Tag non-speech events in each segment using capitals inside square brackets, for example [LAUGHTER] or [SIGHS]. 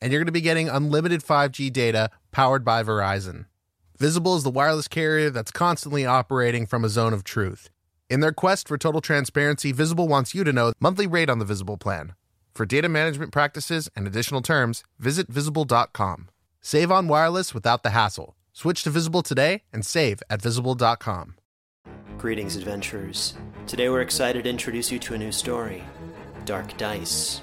and you're going to be getting unlimited 5G data powered by Verizon. Visible is the wireless carrier that's constantly operating from a zone of truth. In their quest for total transparency, Visible wants you to know monthly rate on the Visible plan. For data management practices and additional terms, visit visible.com. Save on wireless without the hassle. Switch to Visible today and save at visible.com. Greetings, adventurers. Today we're excited to introduce you to a new story Dark Dice,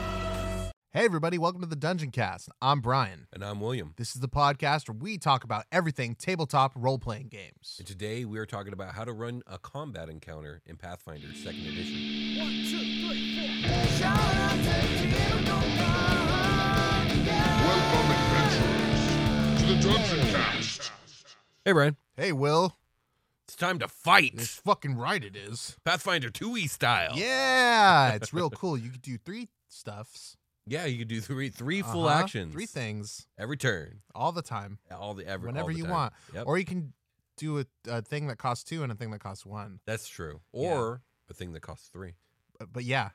Hey, everybody, welcome to the Dungeoncast. I'm Brian. And I'm William. This is the podcast where we talk about everything tabletop role playing games. And today we are talking about how to run a combat encounter in Pathfinder 2nd Edition. One, two, three, four. Welcome, adventurers, to the Dungeoncast. Hey, Brian. Hey, Will. It's time to fight. It's fucking right, it is. Pathfinder 2e style. Yeah, it's real cool. You could do three stuffs. Yeah, you can do three three full Uh-huh. actions. Three things Every turn. all the time, All the every all whenever the you time. want. Yep. Or you can do a, a thing that costs two and a thing that costs one. That's true. Or a thing that costs three. But, but yeah,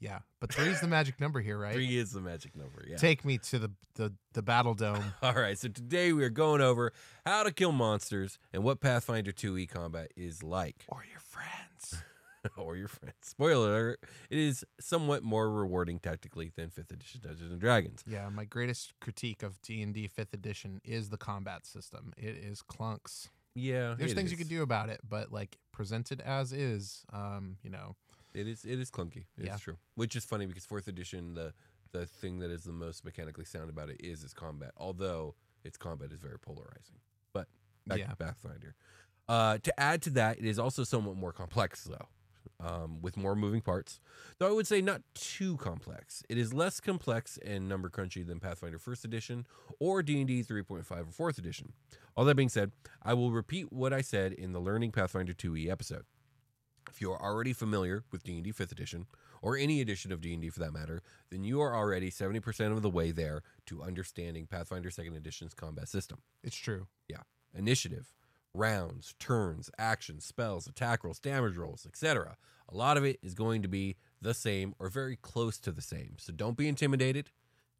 yeah. But three is the magic number here, right? Three is the magic number. Yeah. Take me to the, the, the battle dome. [LAUGHS] All right, so today we are going over how to kill monsters and what Pathfinder 2e combat is like. or your friends. [LAUGHS] [LAUGHS] or your friends. Spoiler alert, it is somewhat more rewarding tactically than 5th edition Dungeons and Dragons. Yeah, my greatest critique of D and D Fifth Edition is the combat system. It is clunks. Yeah, There's things you is. could do about it, but like presented as is, um, you know, It is it is clunky. It's Yeah. true. Which is funny because fourth edition, the the thing that is the most mechanically sound about it is its combat. Although its combat is very polarizing. But back Yeah. to Pathfinder. Uh, to add to that, it is also somewhat more complex though. Um, with more moving parts, though I would say not too complex. It is less complex and number crunchy than Pathfinder First Edition or D and D 3.5 or Fourth Edition. All that being said, I will repeat what I said in the Learning Pathfinder 2e episode. If you are already familiar with D&D 5th edition or any edition of D&D for that matter, then you are already 70% of the way there to understanding Pathfinder 2nd edition's combat system. it's true. Yeah. Initiative, rounds, turns, actions, spells, attack rolls, damage rolls, etc. A lot of it is going to be the same or very close to the same. So don't be intimidated.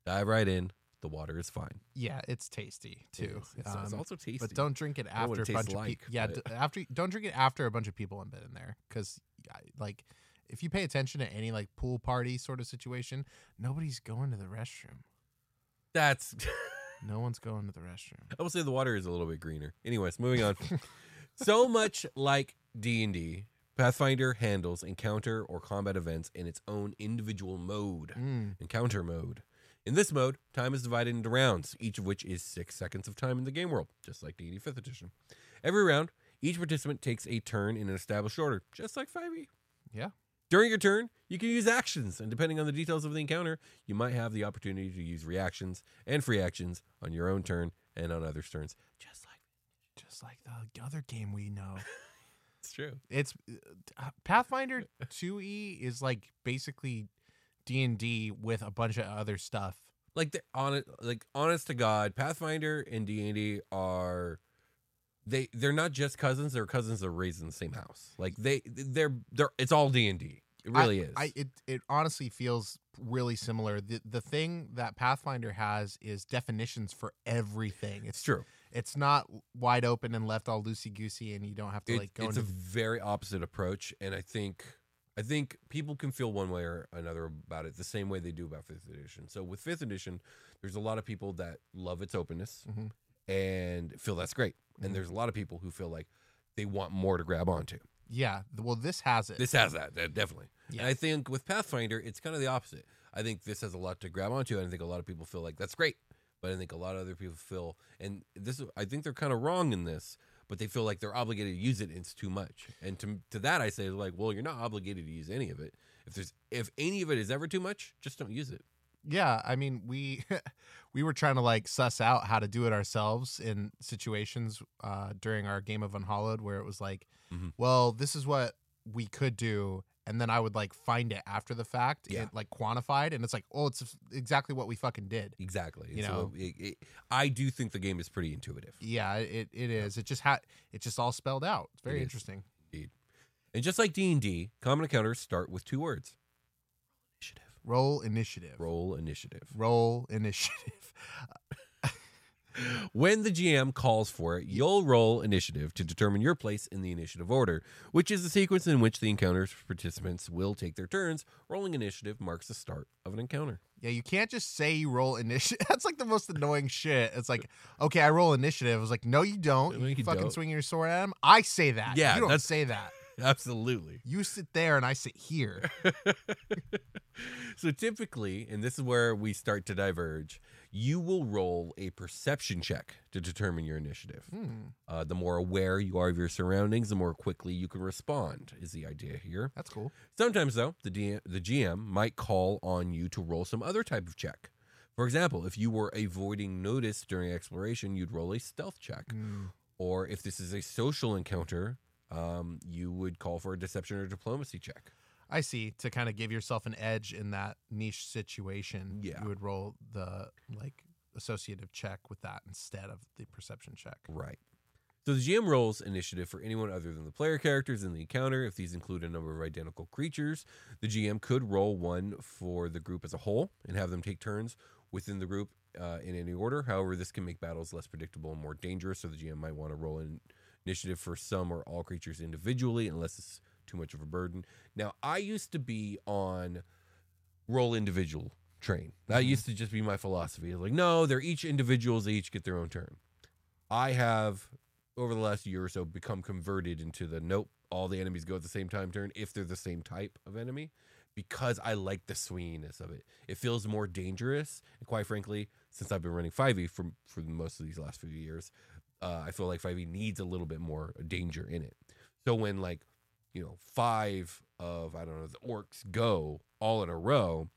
Dive right in. The water is fine. Yeah, it's tasty too. is. It's, it's Um, also tasty. but don't drink it I don't know what after it a bunch tastes of like, people. Yeah, d- after don't drink it after a bunch of people have been in there because, like, if you pay attention to any like pool party sort of situation, nobody's going to the restroom. That's [LAUGHS] No one's going to the restroom. I will say the water is a little bit greener. Anyways, moving on. [LAUGHS] so much like D&D, Pathfinder handles encounter or combat events in its own individual mode, Mm. encounter mode. In this mode, time is divided into rounds, each of which is 6 seconds of time in the game world, just like D&D 5th edition. Every round, each participant takes a turn in an established order, just like 5e. Yeah. During your turn, you can use actions, and depending on the details of the encounter, you might have the opportunity to use reactions and free actions on your own turn and on others' turns, just like Just like the other game we know. [LAUGHS] it's true. it's uh, Pathfinder 2e is like basically D&D with a bunch of other stuff. Like the honest, like honest to God, Pathfinder and D and D are they they're not just cousins; they're cousins that are raised in the same house. Like they they're they're it's all D and D. It really I, is. I it it honestly feels really similar. The the thing that Pathfinder has is definitions for everything. it's true. it's not wide open and left all loosey goosey, and you don't have to It- like go it's into a very opposite approach, and I think I think people can feel one way or another about it the same way they do about fifth edition. So with fifth edition, there's a lot of people that love its openness Mhm. And feel that's great, and mm-hmm. there's a lot of people who feel like they want more to grab onto. yeah. Well, this has it. This has that, that definitely. Yeah. And I think with Pathfinder, it's kind of the opposite. I think this has a lot to grab onto, and I think a lot of people feel like that's great. But I think a lot of other people feel, and this, I think they're kind of wrong in this, but they feel like they're obligated to use it. And it's too much. And to to that, I say like, well, you're not obligated to use any of it. If there's if any of it is ever too much, just don't use it. Yeah, I mean, we [LAUGHS] we were trying to like suss out how to do it ourselves in situations uh, during our game of Unhallowed, where it was like, Mhm. well, this is what we could do, and then I would like find it after the fact, Yeah. and like quantified, and it's like, oh, it's exactly what we fucking did. Exactly. You know? it, it, I do think the game is pretty intuitive. Yeah, it it is. It just had it just all spelled out. It's very It interesting. And just like D and D, common encounters start with two words. Roll initiative. Roll initiative. Roll [LAUGHS] initiative. When the GM calls for it, you'll roll initiative to determine your place in the initiative order, which is the sequence in which the encounter's participants will take their turns. Rolling initiative marks the start of an encounter. Yeah, you can't just say you roll initiative. [LAUGHS] That's like the most annoying shit. It's like, okay, I roll initiative. I was like, no, you don't. No, you, you fucking don't. swing your sword at him. I say that. Yeah, you don't say that. [LAUGHS] Absolutely. You sit there and I sit here. [LAUGHS] so typically, and this is where we start to diverge, you will roll a perception check to determine your initiative. Hmm, Uh, the more aware you are of your surroundings, the more quickly you can respond, is the idea here. that's cool. Sometimes, though, the, D- the GM might call on you to roll some other type of check. For example, if you were avoiding notice during exploration, you'd roll a stealth check. Hmm. Or if this is a social encounter, um, you would call for a deception or diplomacy check. I see. To kind of give yourself an edge in that niche situation, Yeah. you would roll the like associative check with that instead of the perception check. Right. So the GM rolls initiative for anyone other than the player characters in the encounter. If these include a number of identical creatures, the GM could roll one for the group as a whole and have them take turns within the group uh, in any order. However, this can make battles less predictable and more dangerous. So the GM might want to roll in initiative for some or all creatures individually, unless it's too much of a burden. Now, I used to be on roll individual train. That Mhm. used to just be my philosophy. It's like, no, they're each individuals. They each get their own turn. I have over the last year or so become converted into the nope, all the enemies go at the same time turn if they're the same type of enemy because I like the swinginess of it. It feels more dangerous, and quite frankly, since I've been running 5e for for most of these last few years, uh, I feel like 5e needs a little bit more danger in it. So when like you know five of I don't know the orcs go all in a row,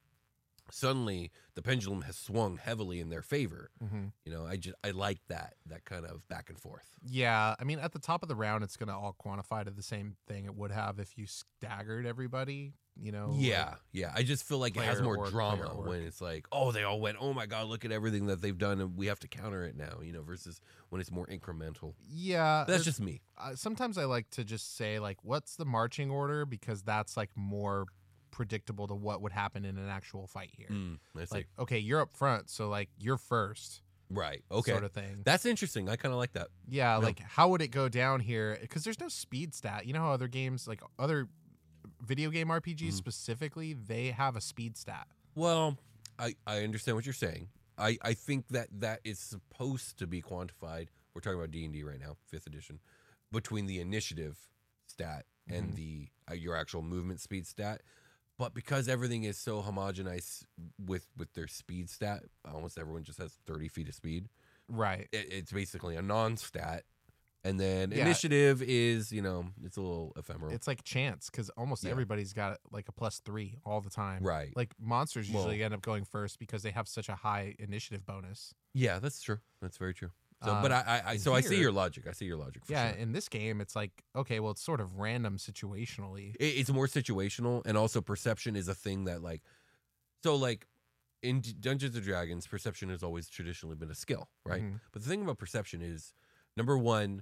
suddenly the pendulum has swung heavily in their favor. Mm-hmm. You know, I just I like that that kind of back and forth. Yeah, I mean, at the top of the round, it's gonna all quantify to the same thing it would have if you staggered everybody. You know. Yeah, yeah. I just feel like it has more orc, drama when it's like, oh, they all went, oh my god, look at everything that they've done, and we have to counter it now. You know, versus when it's more incremental. Yeah. That's just me. uh, sometimes I like to just say like, what's the marching order because that's like more predictable to what would happen in an actual fight here. Mm, I see. Like, okay, you're up front, so like you're first, right. Okay. sort of thing. That's interesting. I kind of like that. yeah, like how would it go down here? Because there's no speed stat. You know how other games, like other video game RPGs Mhm. specifically, they have a speed stat. Well, I I understand what you're saying. I I think that that is supposed to be quantified. We're talking about D and D right now, fifth edition, between the initiative stat and Mhm. the uh, your actual movement speed stat. But because everything is so homogenized with with their speed stat, almost everyone just has 30 feet of speed. Right. It, it's basically a non-stat. And then Yeah. initiative is, you know, it's a little ephemeral. It's like chance because almost Yeah. everybody's got like a plus three all the time. right. Like monsters Well- usually end up going first because they have such a high initiative bonus. yeah, that's true. That's very true. So, Uh, but I, I, I so I see your logic. I see your logic. For yeah, sure. in this game, it's like okay, well, it's sort of random situationally. it, it's more situational and also perception is a thing that like so like in dungeons and dragons perception has always traditionally been a skill right Mhm. but the thing about perception is number one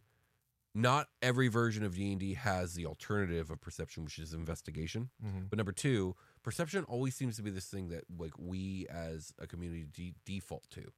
not every version of D&D has the alternative of perception which is investigation. Mhm. But number 2, perception always seems to be this thing that like we as a community de- default to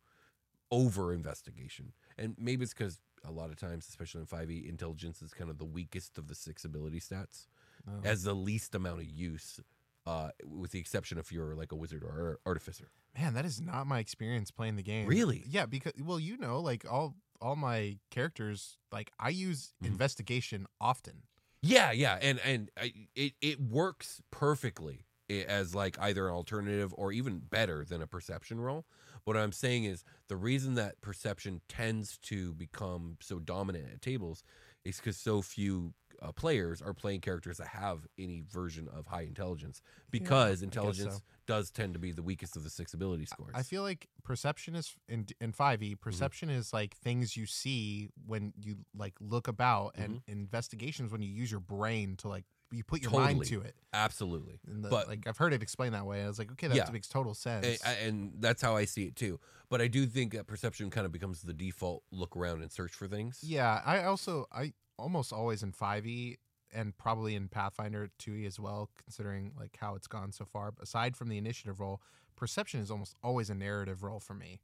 over investigation. And maybe it's cuz a lot of times especially in 5e intelligence is kind of the weakest of the six ability stats Oh. as the least amount of use uh, with the exception if you're like a wizard or artificer. Man, that is not my experience playing the game. Really? Yeah, because well, you know, like all all my characters, like I use Mhm. investigation often. Yeah, yeah, and and I, it it works perfectly as like either an alternative or even better than a perception roll. What I'm saying is the reason that perception tends to become so dominant at tables is because so few uh, players are playing characters that have any version of high intelligence because guess intelligence so. does tend to be the weakest of the six ability scores. I feel like perception is in in five Mm-hmm. E. Perception is like things you see when you like look about, and Mm-hmm. investigations when you use your brain to like you put your mind to it. absolutely, And the, but like I've heard it explained that way. and I was like, okay, that Yeah. makes total sense. and, and that's how I see it too. But I do think that perception kind of becomes the default look around and search for things. Yeah, I also I almost always in 5e and probably in Pathfinder 2e as well, considering like how it's gone so far. Aside from the initiative roll, perception is almost always a narrative role for me.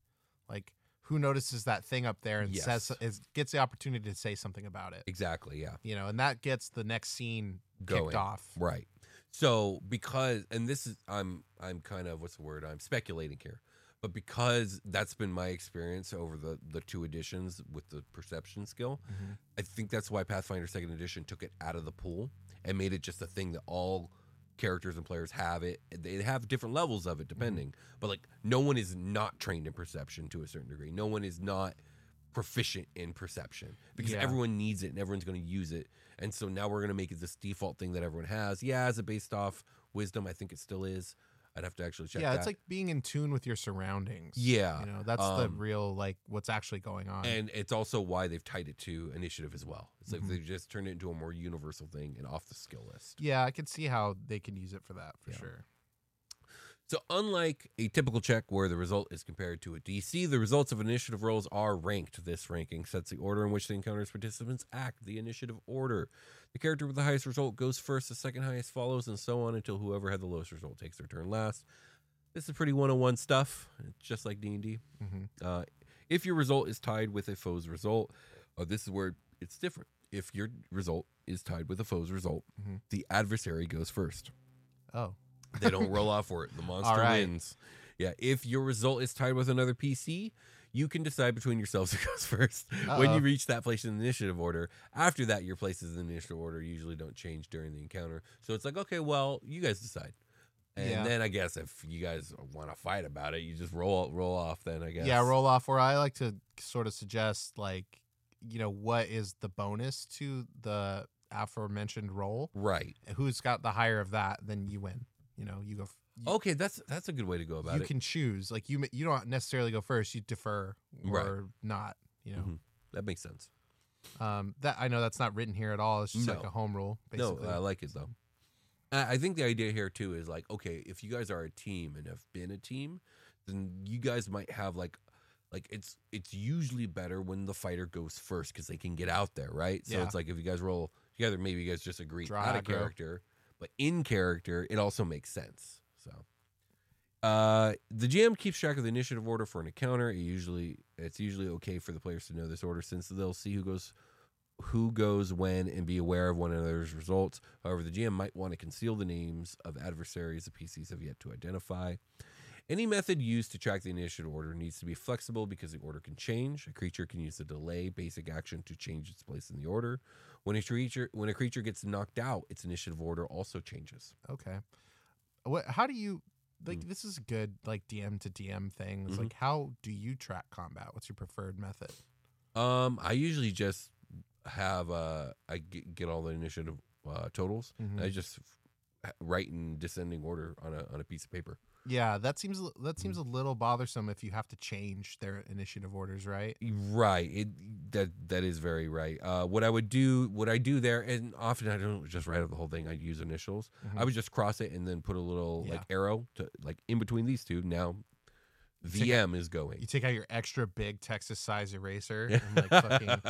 Like who notices that thing up there and says Yes. is gets the opportunity to say something about it. Exactly. Yeah. You know, and that gets the next scene Going. kicked off. Right. So because and this is I'm I'm kind of what's the word? I'm speculating here. But because that's been my experience over the the two editions with the perception skill, Mm-hmm. I think that's why Pathfinder Second Edition took it out of the pool and made it just a thing that all characters and players have it. They have different levels of it mm-hmm. depending, but like no one is not trained in perception to a certain degree. No one is not proficient in perception because Yeah. everyone needs it and everyone's going to use it. And so now we're going to make it this default thing that everyone has. Yeah, is it based off wisdom? I think it still is. I'd have to actually check. yeah, that. it's like being in tune with your surroundings. Yeah, You know, that's the um, real like what's actually going on. and it's also why they've tied it to initiative as well. It's like Mhm. they've just turned it into a more universal thing and off the skill list. yeah, I can see how they can use it for that for Yeah. sure. So, unlike a typical check where the result is compared to a DC, the results of initiative rolls are ranked. This ranking sets the order in which the encounter's participants act, the initiative order. The character with the highest result goes first, the second highest follows, and so on until whoever had the lowest result takes their turn last. This is pretty 101 stuff, just like D&D. hmm Uh, if your result is tied with a foe's result, uh, this is where it's different. If your result is tied with a foe's result, Mhm. the adversary goes first. Oh, They don't roll off for it. The [LAUGHS] monster right. wins. Yeah. If your result is tied with another PC, you can decide between yourselves who [LAUGHS] goes first. When Uh-oh. you reach that place in the initiative order, after that, your places in the initiative order usually don't change during the encounter. So it's like, okay, well, you guys decide. And Yeah. then I guess if you guys want to fight about it, you just roll roll off. Then I guess. Yeah, roll off. Where I like to sort of suggest, like, you know, what is the bonus to the aforementioned roll? Right. Who's got the higher of that, then you win. You know, you go. You, Okay, that's that's a good way to go about you it. You can choose. Like you, you don't necessarily go first. You defer or Right. not. You know, Mhm. That makes sense. um, that I know that's not written here at all. It's just like a home rule, basically. No, I like it though. I I think the idea here too is like, okay, if you guys are a team and have been a team, then you guys might have like, like it's it's usually better when the fighter goes first because they can get out there, right? So Yeah. it's like if you guys roll together, maybe you guys just agree Draw out of character, but in character, it also makes sense. So. Uh, the GM keeps track of the initiative order for an encounter. It usually it's usually okay for the players to know this order since they'll see who goes who goes when and be aware of one another's results. However, the GM might want to conceal the names of adversaries the PCs have yet to identify. Any method used to track the initiative order needs to be flexible because the order can change. A creature can use a delay basic action to change its place in the order. When a creature when a creature gets knocked out, its initiative order also changes. Okay. What? How do you like? Mm. This is a good like DM to DM thing. It's Mhm. like how do you track combat? What's your preferred method? Um, I usually just have uh I get, get all the initiative uh, totals. and I just write in descending order on a on a piece of paper. Yeah, that seems that Mm. seems a little bothersome if you have to change their initiative orders, right? Right. It that that is very right. Uh, what I would do, what I do there, and often I don't just write out the whole thing. I use initials. Mhm. I would just cross it and then put a little like arrow to like in between these two. Now, VM is going. You take out your extra big Texas size eraser [LAUGHS] and like fucking.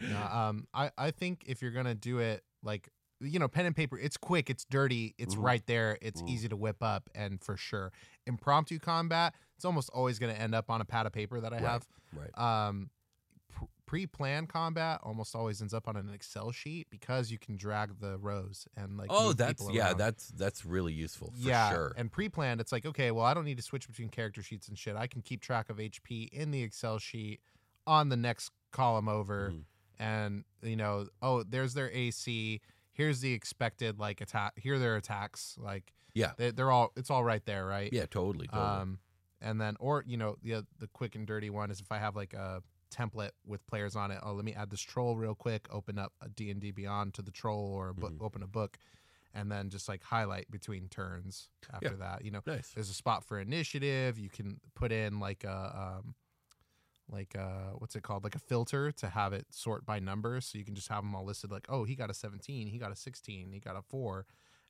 no, um, I I think if you're gonna do it like you know pen and paper, it's quick, it's dirty, it's Mhm. right there, it's Mhm. easy to whip up, and for sure, impromptu combat, it's almost always gonna end up on a pad of paper that I Right. have. right. Um, pre-planned combat almost always ends up on an Excel sheet because you can drag the rows and like. oh, that's yeah, that's that's really useful for yeah, sure. and pre-planned, it's like okay, well, I don't need to switch between character sheets and shit. I can keep track of HP in the Excel sheet on the next column over, Mhm. and you know, oh, there's their AC. Here's the expected like attack. Here are their attacks. Like Yeah. they, they're all. It's all right there, right? yeah, totally. totally. Um, and then or you know the the quick and dirty one is if I have like a template with players on it. Oh, let me add this troll real quick. Open up a D and D Beyond to the troll, or a book, Mhm. open a book, and then just like highlight between turns after Yeah. that. You know, nice. there's a spot for initiative. You can put in like a um, like uh what's it called like a filter to have it sort by numbers so you can just have them all listed like oh he got a 17 he got a 16 he got a 4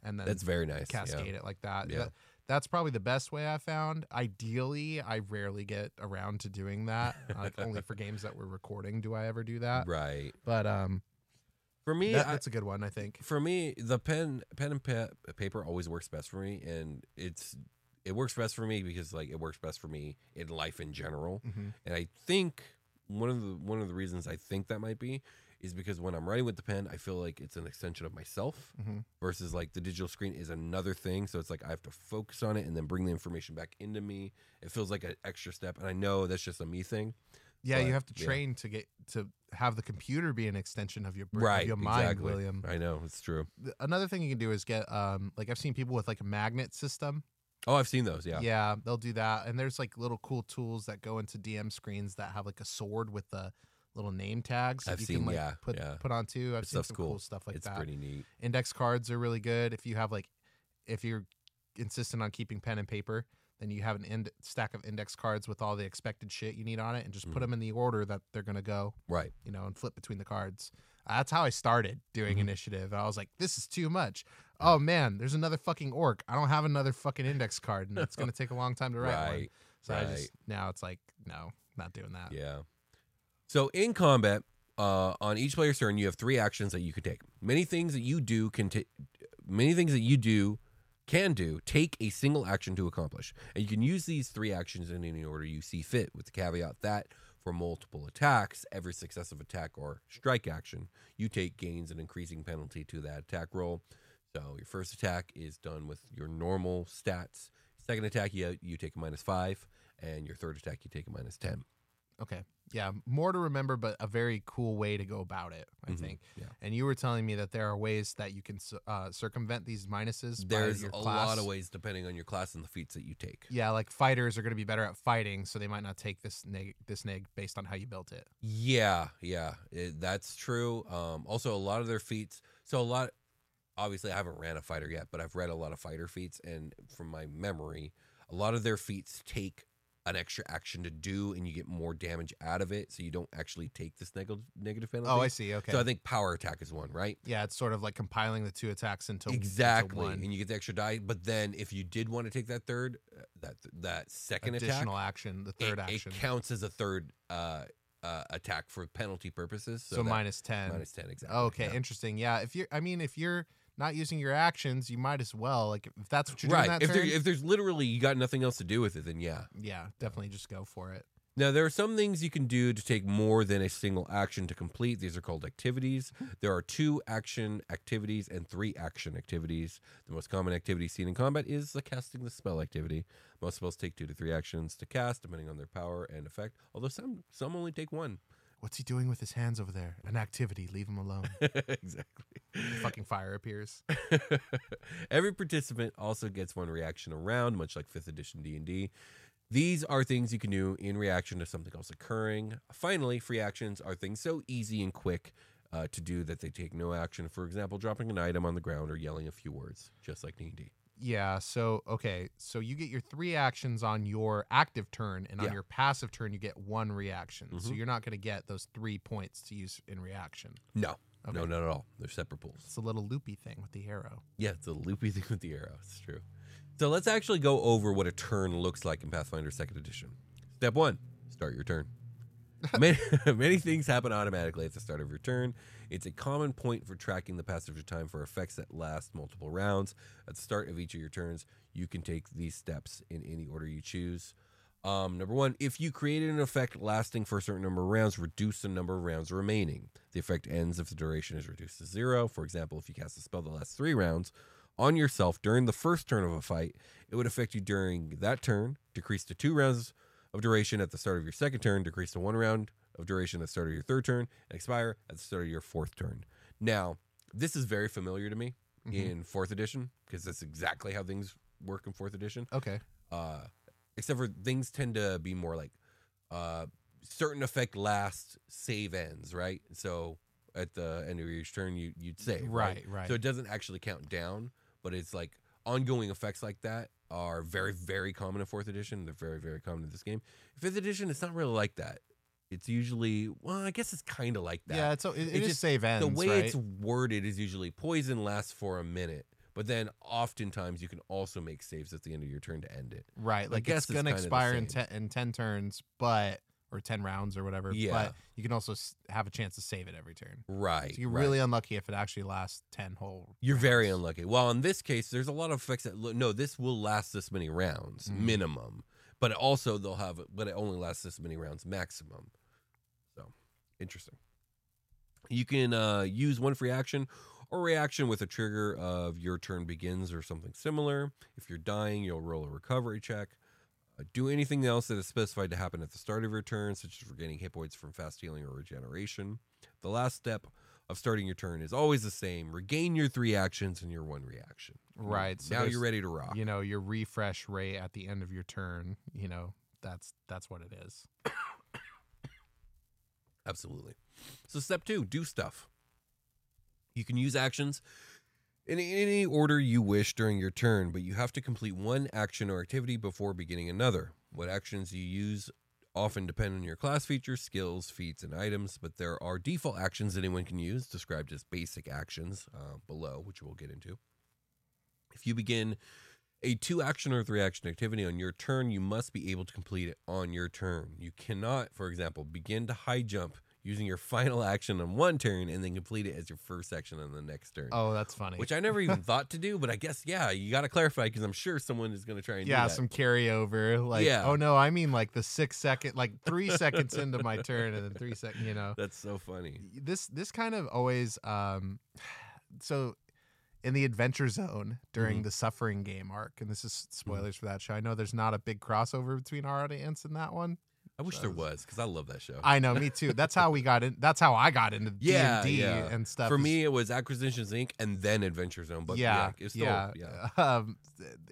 and then That's very nice. cascade yeah. it like that. Yeah. That- That's probably the best way I found. Ideally, I rarely get around to doing that. [LAUGHS] like only for games that we're recording do I ever do that. Right. But um, For me, that- that's a good one. I think. for me, the pen pen and pa- paper always works best for me, and it's it works best for me because like it works best for me in life in general. hmm And I think one of the one of the reasons I think that might be is because when I'm writing with the pen, I feel like it's an extension of myself hmm versus like the digital screen is another thing. So it's like I have to focus on it and then bring the information back into me. It feels like an extra step, and I know that's just a me thing. Yeah, But, you have to yeah. train to get to have the computer be an extension of your brain, right. of your mind, exactly. William. I know it's true. Another thing you can do is get um, like I've seen people with like a magnet system. Oh, I've seen those. Yeah. Yeah, they'll do that. And there's like little cool tools that go into DM screens that have like a sword with the little name tags that I've you seen, can like yeah, put yeah. put on too. I've seen some cool. cool stuff like it's that. It's pretty neat. Index cards are really good if you have like if you're insistent on keeping pen and paper, then you have an end stack of index cards with all the expected shit you need on it and just put Mhm. them in the order that they're going to go, Right. you know, and flip between the cards. Uh, that's how I started doing Mhm. initiative. I was like, this is too much. Oh man, there's another fucking orc. I don't have another fucking index card, and it's gonna [LAUGHS] take a long time to write one. Right. So I just now it's like, no, not doing that. Yeah. So in combat, uh, on each player's turn, you have three actions that you could take. Many things that you do can take. Many things that you do can do take a single action to accomplish, and you can use these three actions in any order you see fit. With the caveat that for multiple attacks, every successive attack or strike action, you take gains an increasing penalty to that attack roll. So your first attack is done with your normal stats. Second attack, you you take a minus five, and your third attack, you take a minus ten. Okay. Yeah, more to remember, but a very cool way to go about it. I Mhm. think. Yeah. And you were telling me that there are ways that you can uh, circumvent these minuses. by There's your a class. lot of ways depending on your class and the feats that you take. Yeah, like fighters are going to be better at fighting, so they might not take this neg this neg based on how you built it. Yeah, yeah, it, that's true. Um, also, a lot of their feats. So a lot. Obviously, I haven't ran a fighter yet, but I've read a lot of fighter feats, and from my memory, a lot of their feats take an extra action to do, and you get more damage out of it, so you don't actually take this neg- negative penalty. Oh, I see. Okay. So I think power attack is one, right? yeah, it's sort of like compiling the two attacks into into exactly, one and you get the extra die. But then, if you did want to take that third, uh, that that second attack, additional action, the third it, action. It counts as a third uh, uh, attack for penalty purposes. So, so minus ten. minus ten exactly. Okay, yeah. interesting. Yeah, if you're, I mean, if you're not using your actions, you might as well. Like, if that's what you're right. doing that If there, if there's literally you got nothing else to do with it, then yeah. yeah, definitely just go for it. Now there are some things you can do to take more than a single action to complete. These are called activities. There are two action activities and three action activities. The most common activity seen in combat is the casting the spell activity. Most spells take two to three actions to cast, depending on their power and effect. Although some some only take one. What's he doing with his hands over there? An activity. Leave him alone. [LAUGHS] exactly. fucking fire appears. [LAUGHS] Every participant also gets one reaction around, much like 5th edition D&D. These are things you can do in reaction to something else occurring. Finally, free actions are things so easy and quick uh, to do that they take no action. For example, dropping an item on the ground or yelling a few words, just like D&D. Yeah. So okay. So you get your three actions on your active turn, and on Yeah. your passive turn, you get one reaction. So Mhm. you're not going to get those three points to use in reaction. No, Okay. no, not at all. They're separate pools. It's a little loopy thing with the arrow. Yeah, it's a loopy [LAUGHS] thing with the arrow. It's true. So let's actually go over what a turn looks like in Pathfinder Second Edition. Step one: start your turn. [LAUGHS] many, many things happen automatically at the start of your turn. It's a common point for tracking the passage of time for effects that last multiple rounds. At the start of each of your turns, you can take these steps in any order you choose. Um, number one, if you created an effect lasting for a certain number of rounds, reduce the number of rounds remaining. The effect ends if the duration is reduced to zero. For example, if you cast a spell that lasts three rounds on yourself during the first turn of a fight, it would affect you during that turn, decrease to two rounds of duration at the start of your second turn, decrease to one round of duration at the start of your third turn, and expire at the start of your fourth turn. Now, this is very familiar to me in fourth edition because that's exactly how things work in fourth edition Okay. uh, except for things tend to be more like uh, certain effect lasts, save ends, right? So at the end of each turn, you you'd save, right? Right, right. So it doesn't actually count down, but it's like ongoing effects like that are very very common in fourth edition. They're very very common in this game. Fifth edition, it's not really like that. It's usually well, I guess it's kind of like that. Yeah, it's, it, it It's just save ends, the way right? it's worded is usually poison lasts for a minute, but then oftentimes you can also make saves at the end of your turn to end it. Right, like it's it's gonna expire in ten, in ten turns, but or ten rounds or whatever. Yeah. but you can also have a chance to save it every turn. Right. So you're right. really unlucky if it actually lasts ten whole. You're very unlucky. Well, in this case, there's a lot of effects that look, no, this will last this many rounds Mm. minimum, but also they'll have, but it only lasts this many rounds maximum. So interesting. You can uh, use one free action or reaction with a trigger of your turn begins or something similar. If you're dying, you'll roll a recovery check. Uh, do anything else that is specified to happen at the start of your turn, such as regaining hit points from fast healing or regeneration. The last step of starting your turn is always the same. Regain your three actions and your one reaction. Right, so now you're ready to rock. You know your refresh rate at the end of your turn. You know that's that's what it is. Absolutely. So step two, do stuff. You can use actions in any order you wish during your turn, but you have to complete one action or activity before beginning another. What actions you use often depend on your class features, skills, feats, and items, but there are default actions anyone can use, described as basic actions uh, below, which we'll get into. If you begin a two action or three action activity on your turn, you must be able to complete it on your turn. You cannot, for example, begin to high jump using your [LAUGHS] final action on one turn and then complete it as your first action on the next turn. Oh, that's funny. Which I never even [LAUGHS] thought to do, but I guess yeah, you got to clarify because I'm sure someone is going to try and yeah, do that. some carryover. Like, Yeah. oh no, I mean like the six second, like three seconds into my turn, and then three seconds. You know, [LAUGHS] That's so funny. this this kind of always um [SIGHS] so in the adventure zone during Mm-hmm. the suffering game arc and this is spoilers for that show i know there's not a big crossover between our audience and that one I wish there was because I love that show. i know me too that's how we got in that's how i got into yeah, d&d yeah. and stuff For me, it was Acquisitions Inc. and then Adventure Zone. But yeah, yeah it's still, yeah, yeah. [LAUGHS] Um,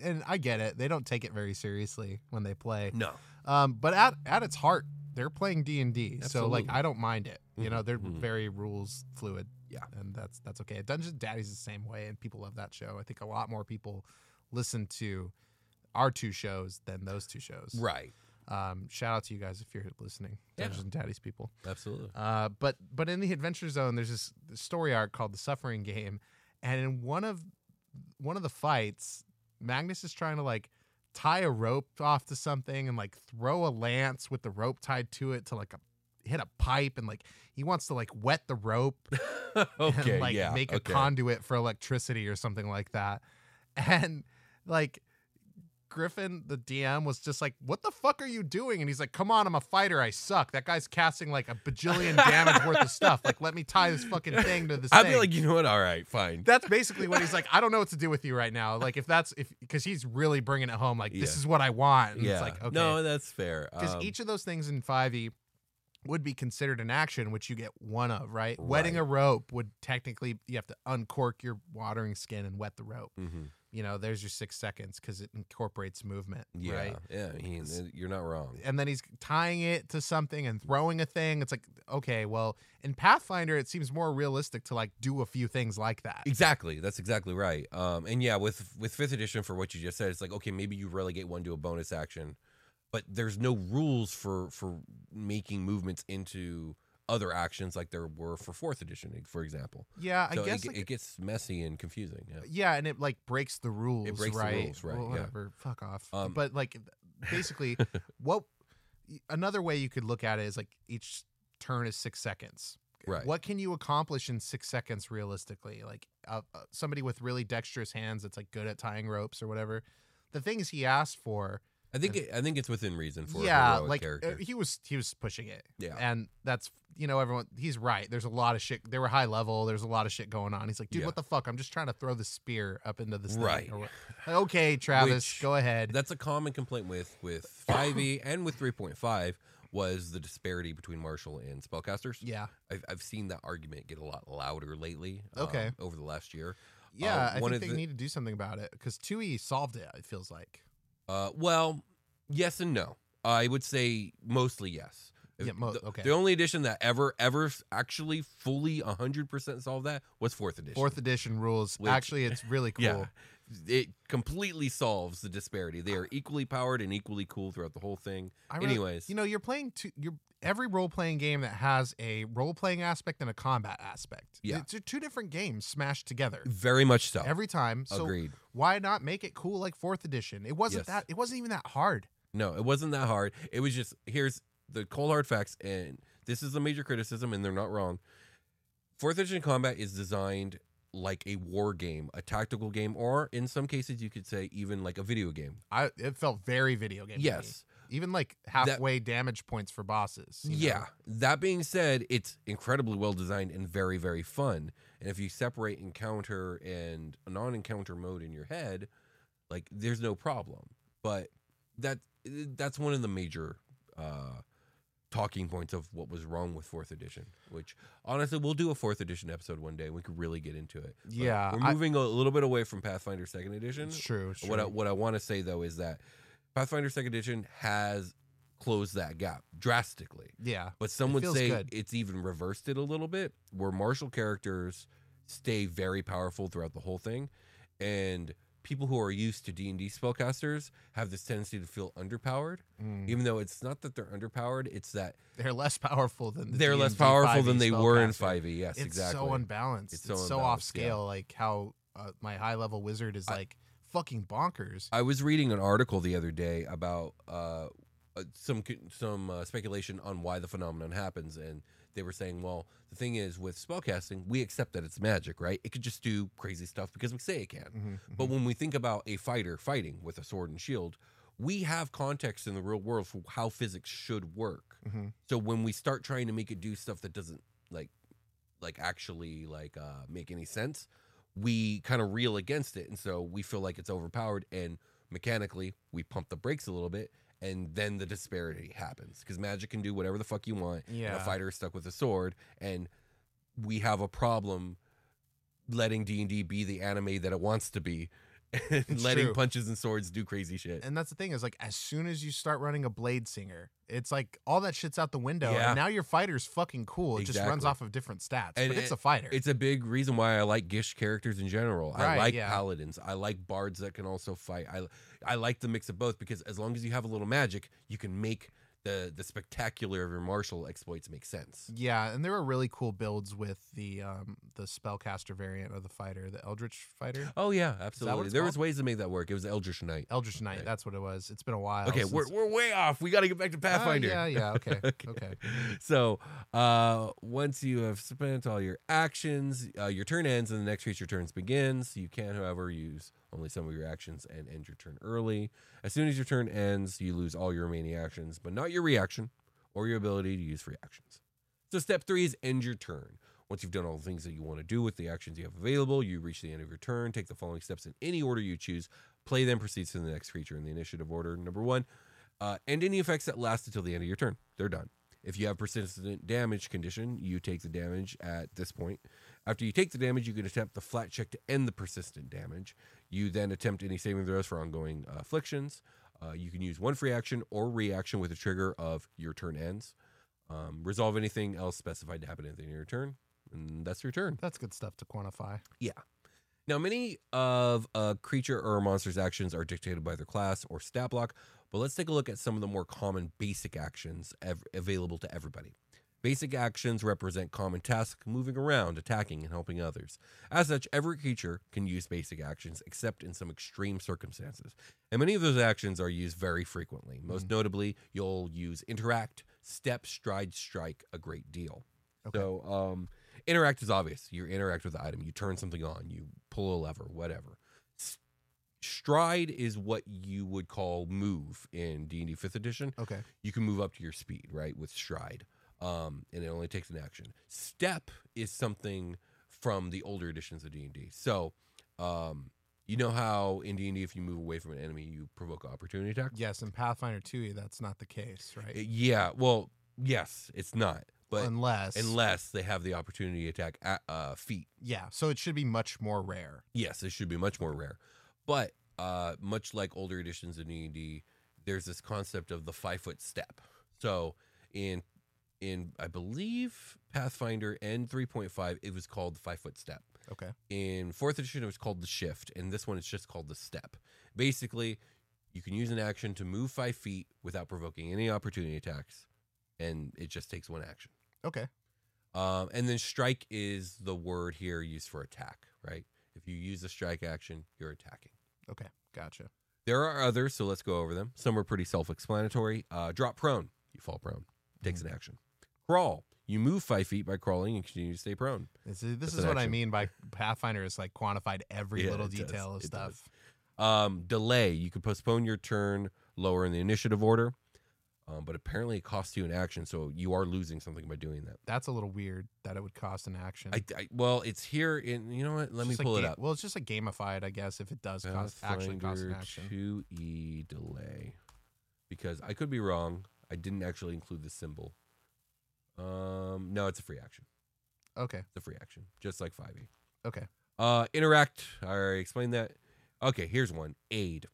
and i get it they don't take it very seriously when they play No, um but at at its heart they're playing d&d so like i don't mind it you Mhm, know they're mhm. very rules fluid Yeah. and that's that's okay dungeons daddy's the same way and people love that show i think a lot more people listen to our two shows than those two shows right. Um shout out to you guys if you're listening Yeah. and daddies people Absolutely. uh, but but in the adventure zone, there's this story arc called the Suffering Game, and in one of one of the fights, Magnus is trying to like tie a rope off to something and like throw a lance with the rope tied to it to like a hit a pipe and like he wants to like wet the rope [LAUGHS] okay. and like yeah. make a conduit for electricity or something like that. [LAUGHS] And like Griffin, the DM, was just like, What the fuck are you doing? And he's like, Come on, I'm a fighter. I suck. That guy's casting like a bajillion damage worth of stuff. Like, let me tie this fucking thing to this I'd thing. be like, you know what? All right, fine. that's basically what he's like. I don't know what to do with you right now. Like, if that's if because he's really bringing it home. Like, this is what I want. And yeah. it's like, okay. No, that's fair. Because Um, each of those things in 5e would be considered an action, which you get one of, right? Wetting a rope would technically, you have to uncork your watering skin and wet the rope. mhm. You know, there's your six seconds because it incorporates movement, Yeah. right? Yeah. He, you're not wrong. And then he's tying it to something and throwing a thing. It's like, okay, well, in Pathfinder, it seems more realistic to like do a few things like that. Exactly. That's exactly right. Um, and yeah, with with fifth edition, for what you just said, it's like okay, maybe you relegate one to a bonus action, but there's no rules for for making movements into other actions like there were for fourth edition, for example. Yeah, I so guess it, like, it gets messy and confusing. Yeah. yeah, and it like breaks the rules. It breaks the rules, right, Well, yeah. whatever. Fuck off. Um, but like, basically, [LAUGHS] what another way you could look at it is like each turn is six seconds. Right. What can you accomplish in six seconds realistically? Like uh, uh, somebody with really dexterous hands that's like good at tying ropes or whatever. The things he asked for, I think it, I think it's within reason for a yeah, like character. uh, he was he was pushing it. Yeah. and that's you know everyone he's right. There's a lot of shit. They were high level. There's a lot of shit going on. He's like, dude, Yeah. what the fuck? I'm just trying to throw the spear up into this. thing," Right. okay, Travis, Which- go ahead. That's a common complaint with with [COUGHS] 5e and with 3.5 was the disparity between martial and spellcasters. yeah, I've, I've seen that argument get a lot louder lately. um, Okay. over the last year. yeah. I think they they the- need to do something about it because two E solved it. It feels like. Uh, well, yes and no. I would say mostly yes. Yeah, mo- the, okay. The only edition that ever ever actually fully 100% solved that was fourth edition. Fourth edition rules. Which- Actually, it's really [LAUGHS] cool. Yeah. It completely solves the disparity. They are equally powered and equally cool throughout the whole thing. Really- Anyways, you know, you're playing two. You're every role playing game that has a role playing aspect and a combat aspect. Yeah. it's two different games smashed together very much so. every time. So Agreed. why not make it cool like fourth edition? It wasn't Yes. that. It wasn't even that hard. No, it wasn't that hard. It was just here's the cold hard facts, and this is a major criticism, and they're not wrong. Fourth edition combat is designed like a war game, a tactical game, or in some cases you could say even like a video game. I it felt very video game. Yes. even like halfway damage points for bosses. you know? Yeah. That being said, it's incredibly well designed and very, very fun. And if you separate encounter and a non-encounter mode in your head, like there's no problem. But that that's one of the major uh, talking points of what was wrong with fourth edition. Which honestly, we'll do a fourth edition episode one day. and We could really get into it. But Yeah, we're moving a little bit away from Pathfinder Second Edition. It's true. it's What I, what I want to say though is that Pathfinder Second Edition has closed that gap drastically. yeah, But some would say good. it's even reversed it a little bit, where martial characters stay very powerful throughout the whole thing, and people who are used to D and D spellcasters have this tendency to feel underpowered, Mm. even though it's not that they're underpowered; it's that they're less powerful than the they're less D&D powerful than they were in. Five E. Yes, it's exactly. so unbalanced. It's It's so so, off unbalanced, yeah. scale. Like how uh, my high level wizard is I- like fucking bonkers. I was reading an article the other day about uh, uh, some some uh, speculation on why the phenomenon happens, and they were saying, well, the thing is with spellcasting, we accept that it's magic, right? It could just do crazy stuff because we say it can. Mhm, But when we think about a fighter fighting with a sword and shield, we have context in the real world for how physics should work. Mhm. So when we start trying to make it do stuff that doesn't like like actually like uh make any sense, we kind of reel against it and so we feel like it's overpowered and mechanically we pump the brakes a little bit and then the disparity happens because magic can do whatever the fuck you want and a fighter is stuck with a sword and we have a problem letting D&D be the anime that it wants to be and [LAUGHS] It's letting true. punches and swords do crazy shit. And that's the thing is like as soon as you start running a blade singer, it's like all that shit's out the window. Yeah. And now your fighter's fucking cool. It just runs off of different stats. And but it's it- a fighter. It's a big reason why I like Gish characters in general. I like yeah. paladins. I like bards that can also fight. I I like the mix of both because as long as you have a little magic, you can make the the spectacular of your martial exploits make sense. yeah, and there were really cool builds with the um the spellcaster variant of the fighter, the Eldritch fighter. Oh yeah, absolutely. There was ways to make that work. It was Eldritch Knight. Eldritch Knight, Right. that's what it was. It's been a while. Okay, since- we're we're way off. We got to get back to Ah, Pathfinder. yeah, yeah, [LAUGHS] okay. okay. So, uh, once you have spent all your actions, uh, your turn ends and the next creature turns begins. You can, however, use only some of your actions and end your turn early. As soon as your turn ends, you lose all your remaining actions, but not your reaction or your ability to use free actions. So, step three is end your turn. Once you've done all the things that you want to do with the actions you have available, you reach the end of your turn. Take the following steps in any order you choose. Play then proceeds to the next creature in the initiative order. Number one, uh, and any effects that last until the end of your turn. They're done. If you have persistent damage condition, you take the damage at this point. After you take the damage, you can attempt the flat check to end the persistent damage. You then attempt any saving throws for ongoing uh, afflictions. Uh, you can use one free action or reaction with a trigger of your turn ends. Um, resolve anything else specified to happen at the end of your turn, and that's your turn. That's good stuff to quantify. Yeah. Now, many of a creature or a monster's actions are dictated by their class or stat block, but let's take a look at some of the more common basic actions ev- available to everybody. Basic actions represent common tasks moving around, attacking, and helping others. As such, every creature can use basic actions except in some extreme circumstances. And many of those actions are used very frequently. Most notably, you'll use interact, step, stride, strike a great deal. Okay. So, um, interact is obvious. You interact with the item, you turn something on, you pull a lever, whatever. Stride is what you would call move in D&D 5th edition Okay. you can move up to your speed, right, with stride. Um, and it only takes an action. Step is something from the older editions of D&D. So, um, you know how in D&D if you move away from an enemy, you provoke opportunity attack? Yes, in Pathfinder 2, that's not the case, right? Uh, Yeah, well, yes, it's not. But unless unless they have the opportunity attack at uh, feet. yeah, so it should be much more rare. Yes, it should be much more rare. But uh, much like older editions of D&D, there's this concept of the five foot step. So in in I believe Pathfinder and 3.5, it was called the five foot step. Okay. In fourth edition, it was called the shift, and this one is just called the step. Basically, you can use an action to move five feet without provoking any opportunity attacks, and it just takes one action. Okay. Um, and then strike is the word here used for attack, right? If you use a strike action, you're attacking. Okay. Gotcha. There are others, so let's go over them. Some are pretty self explanatory. Uh, drop prone, you fall prone, takes an action. Crawl, you move five feet by crawling and continue to stay prone. This is, this is what I mean by Pathfinder is like quantified every Yeah, little it does. detail of It stuff. Um, delay, you could postpone your turn lower in the initiative order, um, but apparently it costs you an action, so you are losing something by doing that. That's a little weird that it would cost an action. I, I well, it's here in. You know what? Let It's me just like pull it ga- up. Well, it's just like gamified, I guess, if it does cost actually cost an action. 2E delay. Because I could be wrong. I didn't actually include the symbol. Um, no, it's a free action. Okay. It's a free action, just like 5e. Okay. Uh, interact. I already explained that. Okay, here's one. Aid.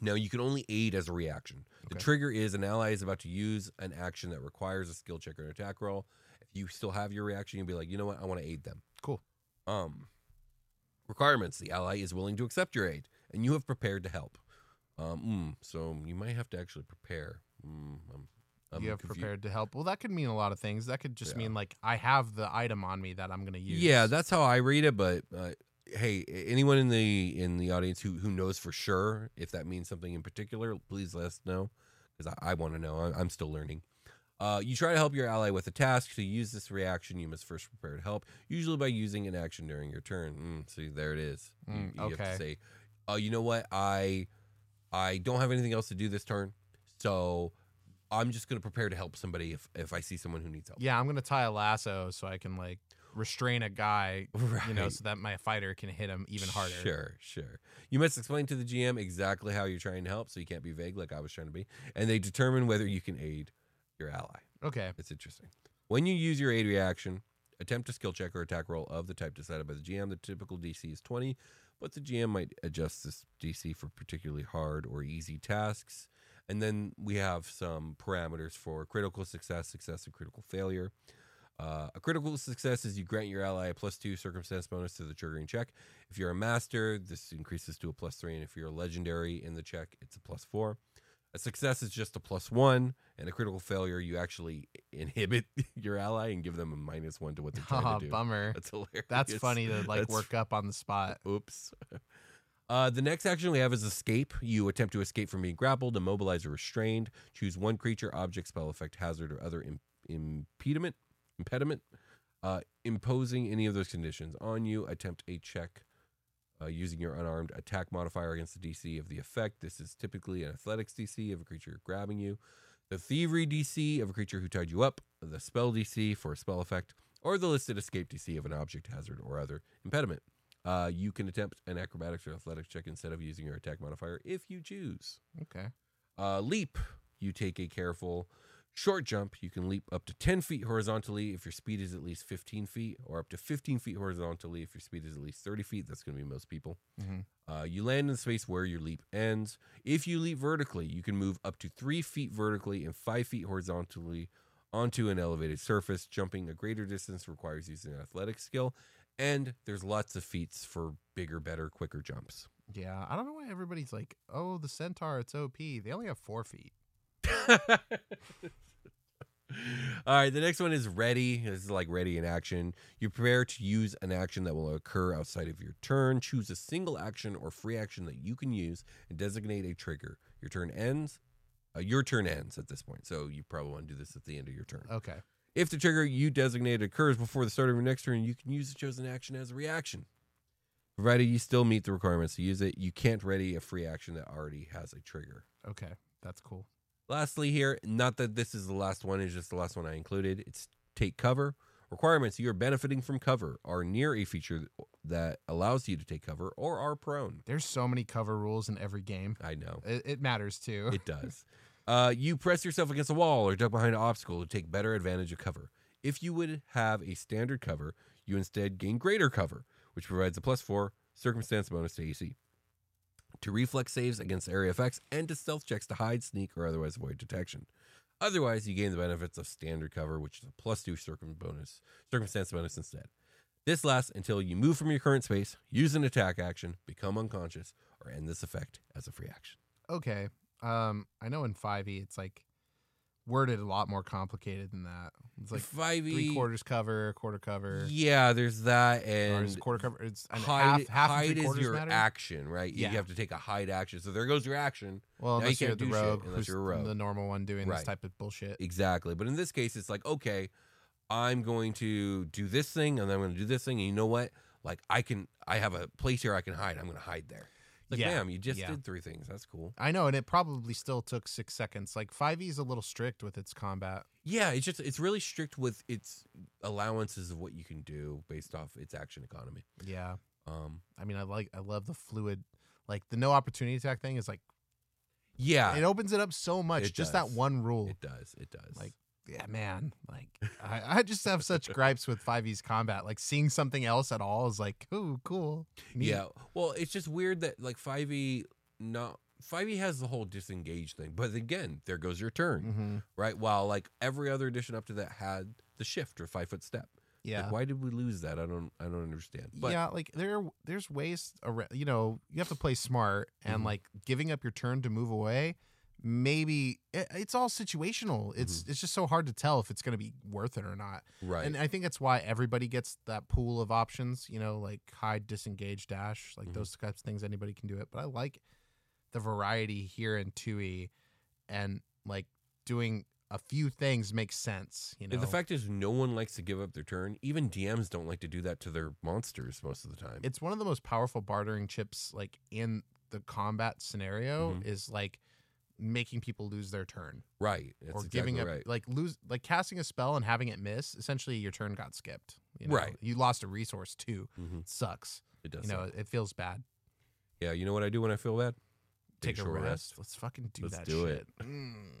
Now you can only aid as a reaction. The Okay. trigger is an ally is about to use an action that requires a skill check or an attack roll. If you still have your reaction, you'll be like, you know what, I want to aid them. Cool. Um, requirements: the ally is willing to accept your aid, and you have prepared to help. Um, mm, so you might have to actually prepare. Mm, I'm, I'm you have confu- prepared to help. Well, that could mean a lot of things. That could just Yeah. mean like I have the item on me that I'm going to use. Yeah, that's how I read it. But uh, hey, anyone in the in the audience who who knows for sure if that means something in particular, please let us know because I, I want to know. I, I'm still learning. Uh, you try to help your ally with a task. To use this reaction, you must first prepare to help, usually by using an action during your turn. Mm, see, there it is. You- Mm, you, have okay. to say, "Oh, you know what? I I don't have anything else to do this turn, so I'm just going to prepare to help somebody if if I see someone who needs help." Yeah, I'm going to tie a lasso so I can like restrain a guy, you know, so that my fighter can hit him even harder. Sure, sure. You must explain to the GM exactly how you're trying to help, so you can't be vague like I was trying to be, and they determine whether you can aid your ally. Okay. It's interesting. When you use your aid reaction, attempt a skill check or attack roll of the type decided by the GM. The typical DC is 20, but the GM might adjust this DC for particularly hard or easy tasks. And then we have some parameters for critical success, success, and critical failure. Uh, a critical success is you grant your ally a plus two circumstance bonus to the triggering check. If you're a master, this increases to a plus three, and if you're a legendary in the check, it's a plus four. A success is just a plus one, and a critical failure, you actually inhibit [LAUGHS] your ally and give them a minus one to what they're trying Haha, to [LAUGHS] do. bummer. That's hilarious. That's funny to like That's- work up on the spot. [LAUGHS] Oops. Uh, the next action we have is escape. You attempt to escape from being grappled, immobilized, or restrained. Choose one creature, object, spell effect, hazard, or other Im- impediment, impediment, uh, imposing any of those conditions on you. Attempt a check uh, using your unarmed attack modifier against the DC of the effect. This is typically an athletics DC of a creature grabbing you, the thievery DC of a creature who tied you up, the spell DC for a spell effect, or the listed escape DC of an object, hazard, or other impediment. Uh, you can attempt an acrobatics or athletics check instead of using your attack modifier if you choose. Okay. Uh, leap, you take a careful short jump. You can leap up to 10 feet horizontally if your speed is at least 15 feet, or up to 15 feet horizontally if your speed is at least 30 feet. That's going to be most people. Mhm. Uh, you land in the space where your leap ends. If you leap vertically, you can move up to three feet vertically and five feet horizontally onto an elevated surface. Jumping a greater distance requires using an athletic skill, and there's lots of feats for bigger, better, quicker jumps. Yeah, I don't know why everybody's like, "Oh, the centaur, it's OP." They only have four feet. [LAUGHS] All right, the next one is ready. This is like ready in action. You prepare to use an action that will occur outside of your turn. Choose a single action or free action that you can use and designate a trigger. Your turn ends. Uh, your turn ends at this point, so you probably want to do this at the end of your turn. Okay. If the trigger you designate occurs before the start of your next turn, you can use the chosen action as a reaction. Provided you still meet the requirements to use it, you can't ready a free action that already has a trigger. Okay. That's cool. Lastly, here, not that this is the last one, it's just the last one I included. It's take cover. Requirements you are benefiting from cover are near a feature that allows you to take cover or are prone. There's so many cover rules in every game. I know. It, it matters too. It does. [LAUGHS] Uh, you press yourself against a wall or duck behind an obstacle to take better advantage of cover. If you would have a standard cover, you instead gain greater cover, which provides a plus four circumstance bonus to AC, to reflex saves against area effects, and to stealth checks to hide, sneak, or otherwise avoid detection. Otherwise, you gain the benefits of standard cover, which is a plus two circum bonus, circumstance bonus instead. This lasts until you move from your current space, use an attack action, become unconscious, or end this effect as a free action. okay. Um, I know in 5e it's like worded a lot more complicated than that. It's like 5e, three quarters cover, quarter cover. Yeah, there's that, and quarter cover. It's hide, half, half hide is your matter? action, right? Yeah. You have to take a hide action. So there goes your action. Well, Now unless you are the rogue, unless you're a rogue. the normal one doing Right. this type of bullshit. Exactly. But in this case, it's like, okay, I'm going to do this thing and then I'm going to do this thing. And you know what? Like, I can, I have a place here I can hide. I'm going to hide there. Like, Yeah, damn, you just yeah. did three things. That's cool. I know, and it probably still took six seconds. Like 5e is a little strict with its combat. Yeah, it's just, it's really strict with its allowances of what you can do based off its action economy. Yeah. Um, I mean, I like, I love the fluid, like the no opportunity attack thing is like, yeah, it opens it up so much. It just does. that one rule. it does. It does. Like, yeah, man. Like, I, I just have such gripes with 5e's combat. Like, seeing something else at all is like, ooh, cool. neat. Yeah. Well, it's just weird that like 5e not 5e has the whole disengage thing. But again, there goes your turn, Mhm. right? While like every other edition up to that had the shift or 5 foot step. Yeah. Like, why did we lose that? I don't I don't understand. But yeah, like there, there's ways. Around, you know, you have to play smart, and Mhm. like giving up your turn to move away. Maybe it, it's all situational. Mm-hmm. It's it's just so hard to tell if it's going to be worth it or not. right. And I think that's why everybody gets that pool of options. You know, like hide, disengage, dash, like Mhm. those types of things. Anybody can do it. But I like the variety here in 2E, and like doing a few things makes sense. You know, the fact is no one likes to give up their turn. Even DMs don't like to do that to their monsters most of the time. it's one of the most powerful bartering chips like in the combat scenario Mhm. is like making people lose their turn right. That's or exactly giving up right. like lose like casting a spell and having it miss essentially your turn got skipped you know? Right. you lost a resource too Mm-hmm. sucks It does. you know suck. it feels bad yeah, you know what I do when I feel bad? take a short rest. let's fucking do Let's that do shit. it. Mm.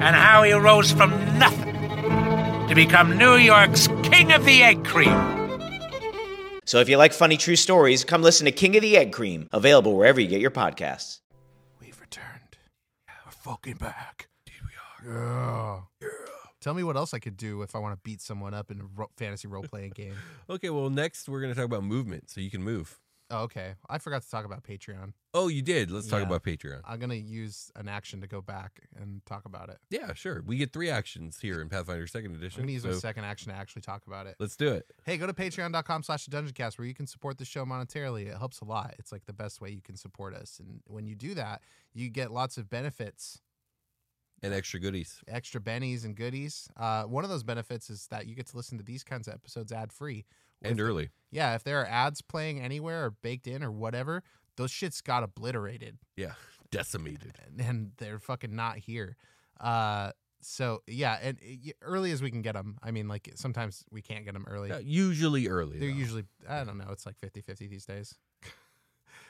and how he rose from nothing to become New York's King of the Egg Cream. So if you like funny true stories, come listen to King of the Egg Cream, available wherever you get your podcasts. We've returned. We're fucking back. Indeed we are. Yeah. Tell me what else I could do if I want to beat someone up in a ro- fantasy role playing game. [LAUGHS] Okay, well, next we're going to talk about movement so you can move. Oh, okay. I forgot to talk about Patreon. Oh, you did. Let's talk Yeah. about Patreon. I'm gonna use an action to go back and talk about it. Yeah, sure. We get three actions here in Pathfinder Second Edition. I'm Edition. gonna use my so second action to actually talk about it. Let's do it. Hey, go to patreon.com slash the dungeoncast where you can support the show monetarily. It helps a lot. It's like the best way you can support us. And when you do that, you get lots of benefits, And extra goodies. extra bennies and goodies. Uh, one of those benefits is that you get to listen to these kinds of episodes ad free. And early. Yeah, if there are ads playing anywhere or baked in or whatever, those shits got obliterated. Yeah. [LAUGHS] Decimated. and- and they're fucking not here. Uh, so yeah, and uh, early as we can get them. I mean, like sometimes we can't get them early. Yeah, usually early. They're though. usually I don't know. It's like 50-50 these days. [LAUGHS]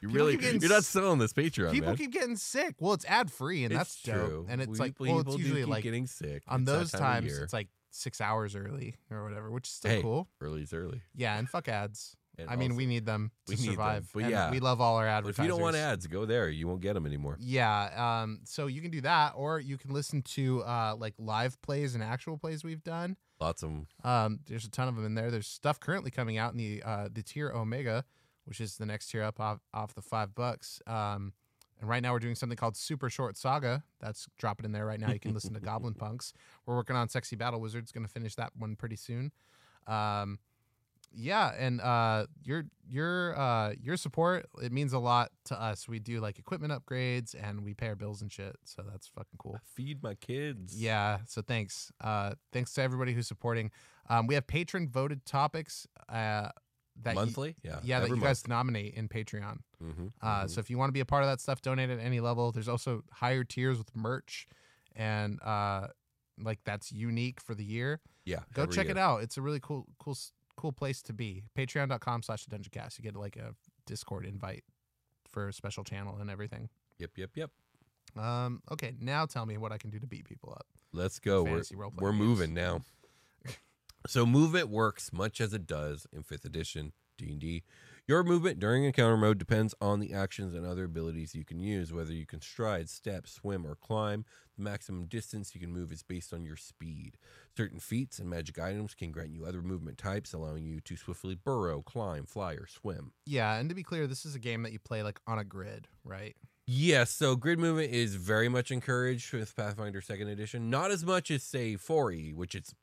You really getting you're not selling this Patreon, People man. keep getting sick. Well, it's ad free, and It's that's dope. true. And it's We- like, people well, it's usually keep like getting sick. on It's those times. It's like six hours early or whatever, which is still hey, cool. is early. Yeah, and fuck ads. And I mean, we need them to we need them, survive. but and yeah. we love all our advertisers. If you don't want ads, go there. You won't get them anymore. Yeah, um, so you can do that, or you can listen to uh, like live plays and actual plays we've done. Lots of them. Um, there's a ton of them in there. There's stuff currently coming out in the uh, the tier Omega, which is the next tier up off, off the five bucks. Um, and right now we're doing something called Super Short Saga. That's dropping in there right now. You can listen to [LAUGHS] Goblin Punks. We're working on Sexy Battle Wizards. Going to finish that one pretty soon. Um, yeah, and uh, your your uh, your support it means a lot to us. We do like equipment upgrades and we pay our bills and shit. So that's fucking cool. Feed my kids. Yeah. So thanks. Uh, thanks to everybody who's supporting. Um, we have patron voted topics. Uh, that you- Monthly? Yeah, Yeah. That you guys nominate in Patreon. Mhm, Uh, mhm. so if you want to be a part of that stuff, donate at any level. There's also higher tiers with merch, and uh, like that's unique for the year. Yeah, Go check year. it out. It's a really cool, cool, cool place to be. Patreon.com slash the Dungeoncast. You get like a Discord invite for a special channel and everything. Yep, yep, yep. Um, okay, now tell me what I can do to beat people up. Let's go. We're, we're moving now. So movement works much as it does in fifth edition D&D. Your movement during encounter mode depends on the actions and other abilities you can use, whether you can stride, step, swim, or climb. The maximum distance you can move is based on your speed. Certain feats and magic items can grant you other movement types, allowing you to swiftly burrow, climb, fly, or swim. Yeah, and to be clear, this is a game that you play like on a grid, right? Yes, so grid movement is very much encouraged with Pathfinder Second Edition. Not as much as say 4E, which it's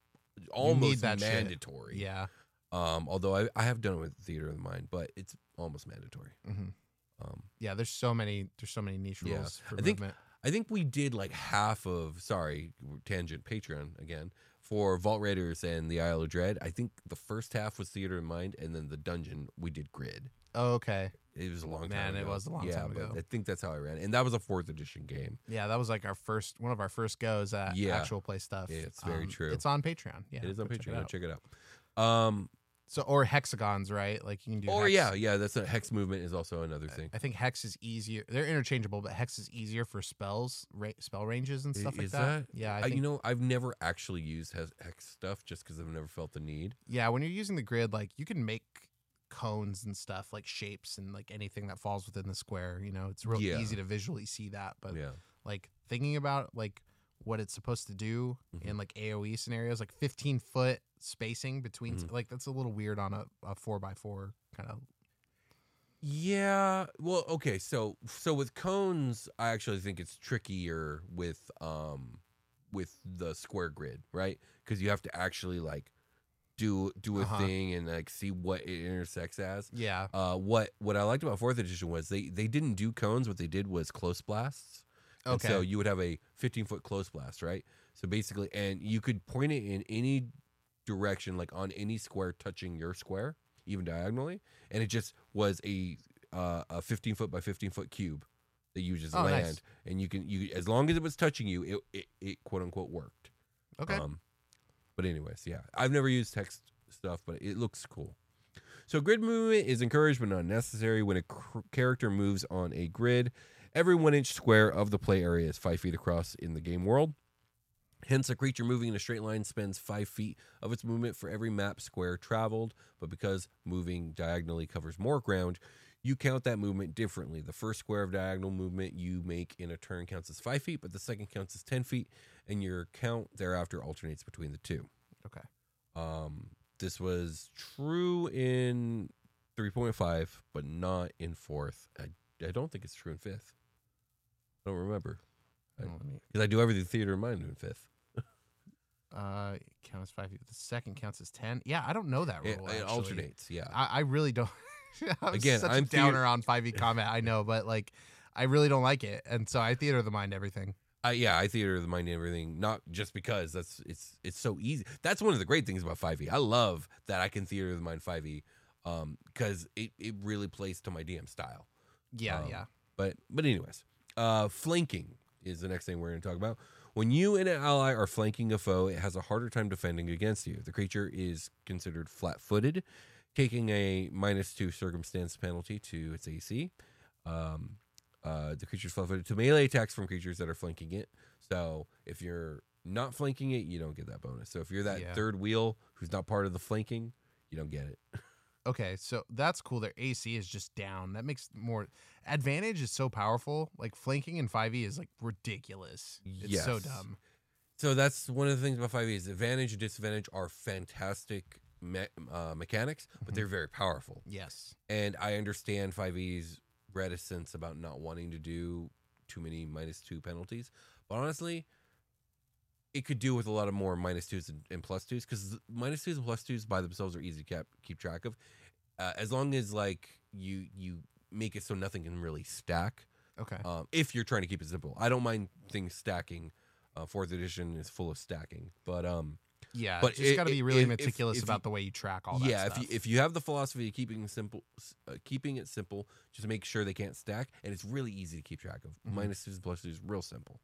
almost that shit. mandatory. Yeah. Um, although I, I have done it with Theater of the Mind, but it's almost mandatory. Mhm. Um, Yeah, there's so many there's so many niche yeah, rules for I think movement. I think we did like half of sorry tangent Patreon again for Vault Raiders and the Isle of Dread. I think the first half was Theater of the Mind, and then the dungeon we did grid. Oh, okay. It was a long time Man, it was a long yeah, time but ago. I think that's how I ran, and that was a fourth edition game. Yeah, that was like our first one of our first goes at Yeah. actual play stuff. Yeah, it's very Um, true. It's on Patreon. Yeah, it is on go Patreon. out. Check it out. Um, So or hexagons, right? Like you can do. or hex. yeah, yeah, that's a hex movement is also another thing. I think hex is easier. They're interchangeable, but hex is easier for spells, ra- spell ranges and I- stuff like is that. Yeah, I I- think, you know, I've never actually used hex hex stuff just because I've never felt the need. Yeah, when you're using the grid, like you can make cones and stuff, like shapes and like anything that falls within the square. You know, it's real Yeah. easy to visually see that. But Yeah. like thinking about like what it's supposed to do Mm-hmm. in like AOE scenarios, like 15 foot spacing between. Mhm. Like that's a little weird on a, a four by four kind of. Yeah. Well, okay. So so with cones, I actually think it's trickier with um with the square grid, right? Because you have to actually like do do a Uh-huh. thing and like see what it intersects as. Yeah. Uh, what what I liked about fourth edition was they they didn't do cones. What they did was close blasts. And so you would have a 15 foot close blast, right? So basically, and you could point it in any direction, like on any square touching your square, even diagonally, and it just was a uh, a 15 foot by 15 foot cube that you just Oh, nice. land, and you can you as long as it was touching you, it it, it quote unquote worked. Okay. Um, but anyways, yeah, I've never used text stuff, but it looks cool. So grid movement is encouraged but not necessary when a cr- character moves on a grid. Every one inch square of the play area is five feet across in the game world. Hence, a creature moving in a straight line spends five feet of its movement for every map square traveled. But because moving diagonally covers more ground, you count that movement differently. The first square of diagonal movement you make in a turn counts as five feet, but the second counts as 10 feet, and your count thereafter alternates between the two. Okay. Um, this was true in 3.5, but not in fourth. I, I don't think it's true in fifth. I don't remember. Because I, do everything theater in mind in fifth. [LAUGHS] Uh, it counts five. feet. The second counts as ten. Yeah, I don't know that rule. It- it alternates, yeah. I, I really don't. [LAUGHS] [LAUGHS] I'm Again, such I'm a downer theater- on five e combat. I know, but like, I really don't like it, and so I theater of the mind everything. I, yeah, I theater of the mind and everything. Not just because that's it's it's so easy. That's one of the great things about 5e. I love that I can theater of the mind 5e um because it, it really plays to my DM style. Yeah, Um, yeah. But but anyways, uh flanking is the next thing we're going to talk about. When you and an ally are flanking a foe, it has a harder time defending against you. The creature is considered flat-footed, taking a minus two circumstance penalty to its AC. Um, uh, the creature's flat-footed to melee attacks from creatures that are flanking it. So if you're not flanking it, you don't get that bonus. So if you're that Yeah. third wheel who's not part of the flanking, you don't get it. [LAUGHS] Okay, so that's cool. Their AC is just down. That makes more advantage is so powerful. Like flanking in five e is like ridiculous. It's so dumb. So that's one of the things about 5e is advantage and disadvantage are fantastic me- uh, mechanics, but they're very powerful. Yes. And I understand 5e's reticence about not wanting to do too many minus two penalties. But honestly, it could do with a lot of more minus twos and, and plus twos because minus twos and plus twos by themselves are easy to keep, keep track of. Uh, as long as like you you make it so nothing can really stack. Okay. Um, if you're trying to keep it simple, I don't mind things stacking. Uh, fourth edition is full of stacking, but um, Yeah, but just i- got to be really if- if- meticulous if about you- the way you track all that yeah, stuff. if you if you have the philosophy of keeping it simple, uh, keeping it simple, just make sure they can't stack, and it's really easy to keep track of. Mhm. Minus twos and plus twos, real simple.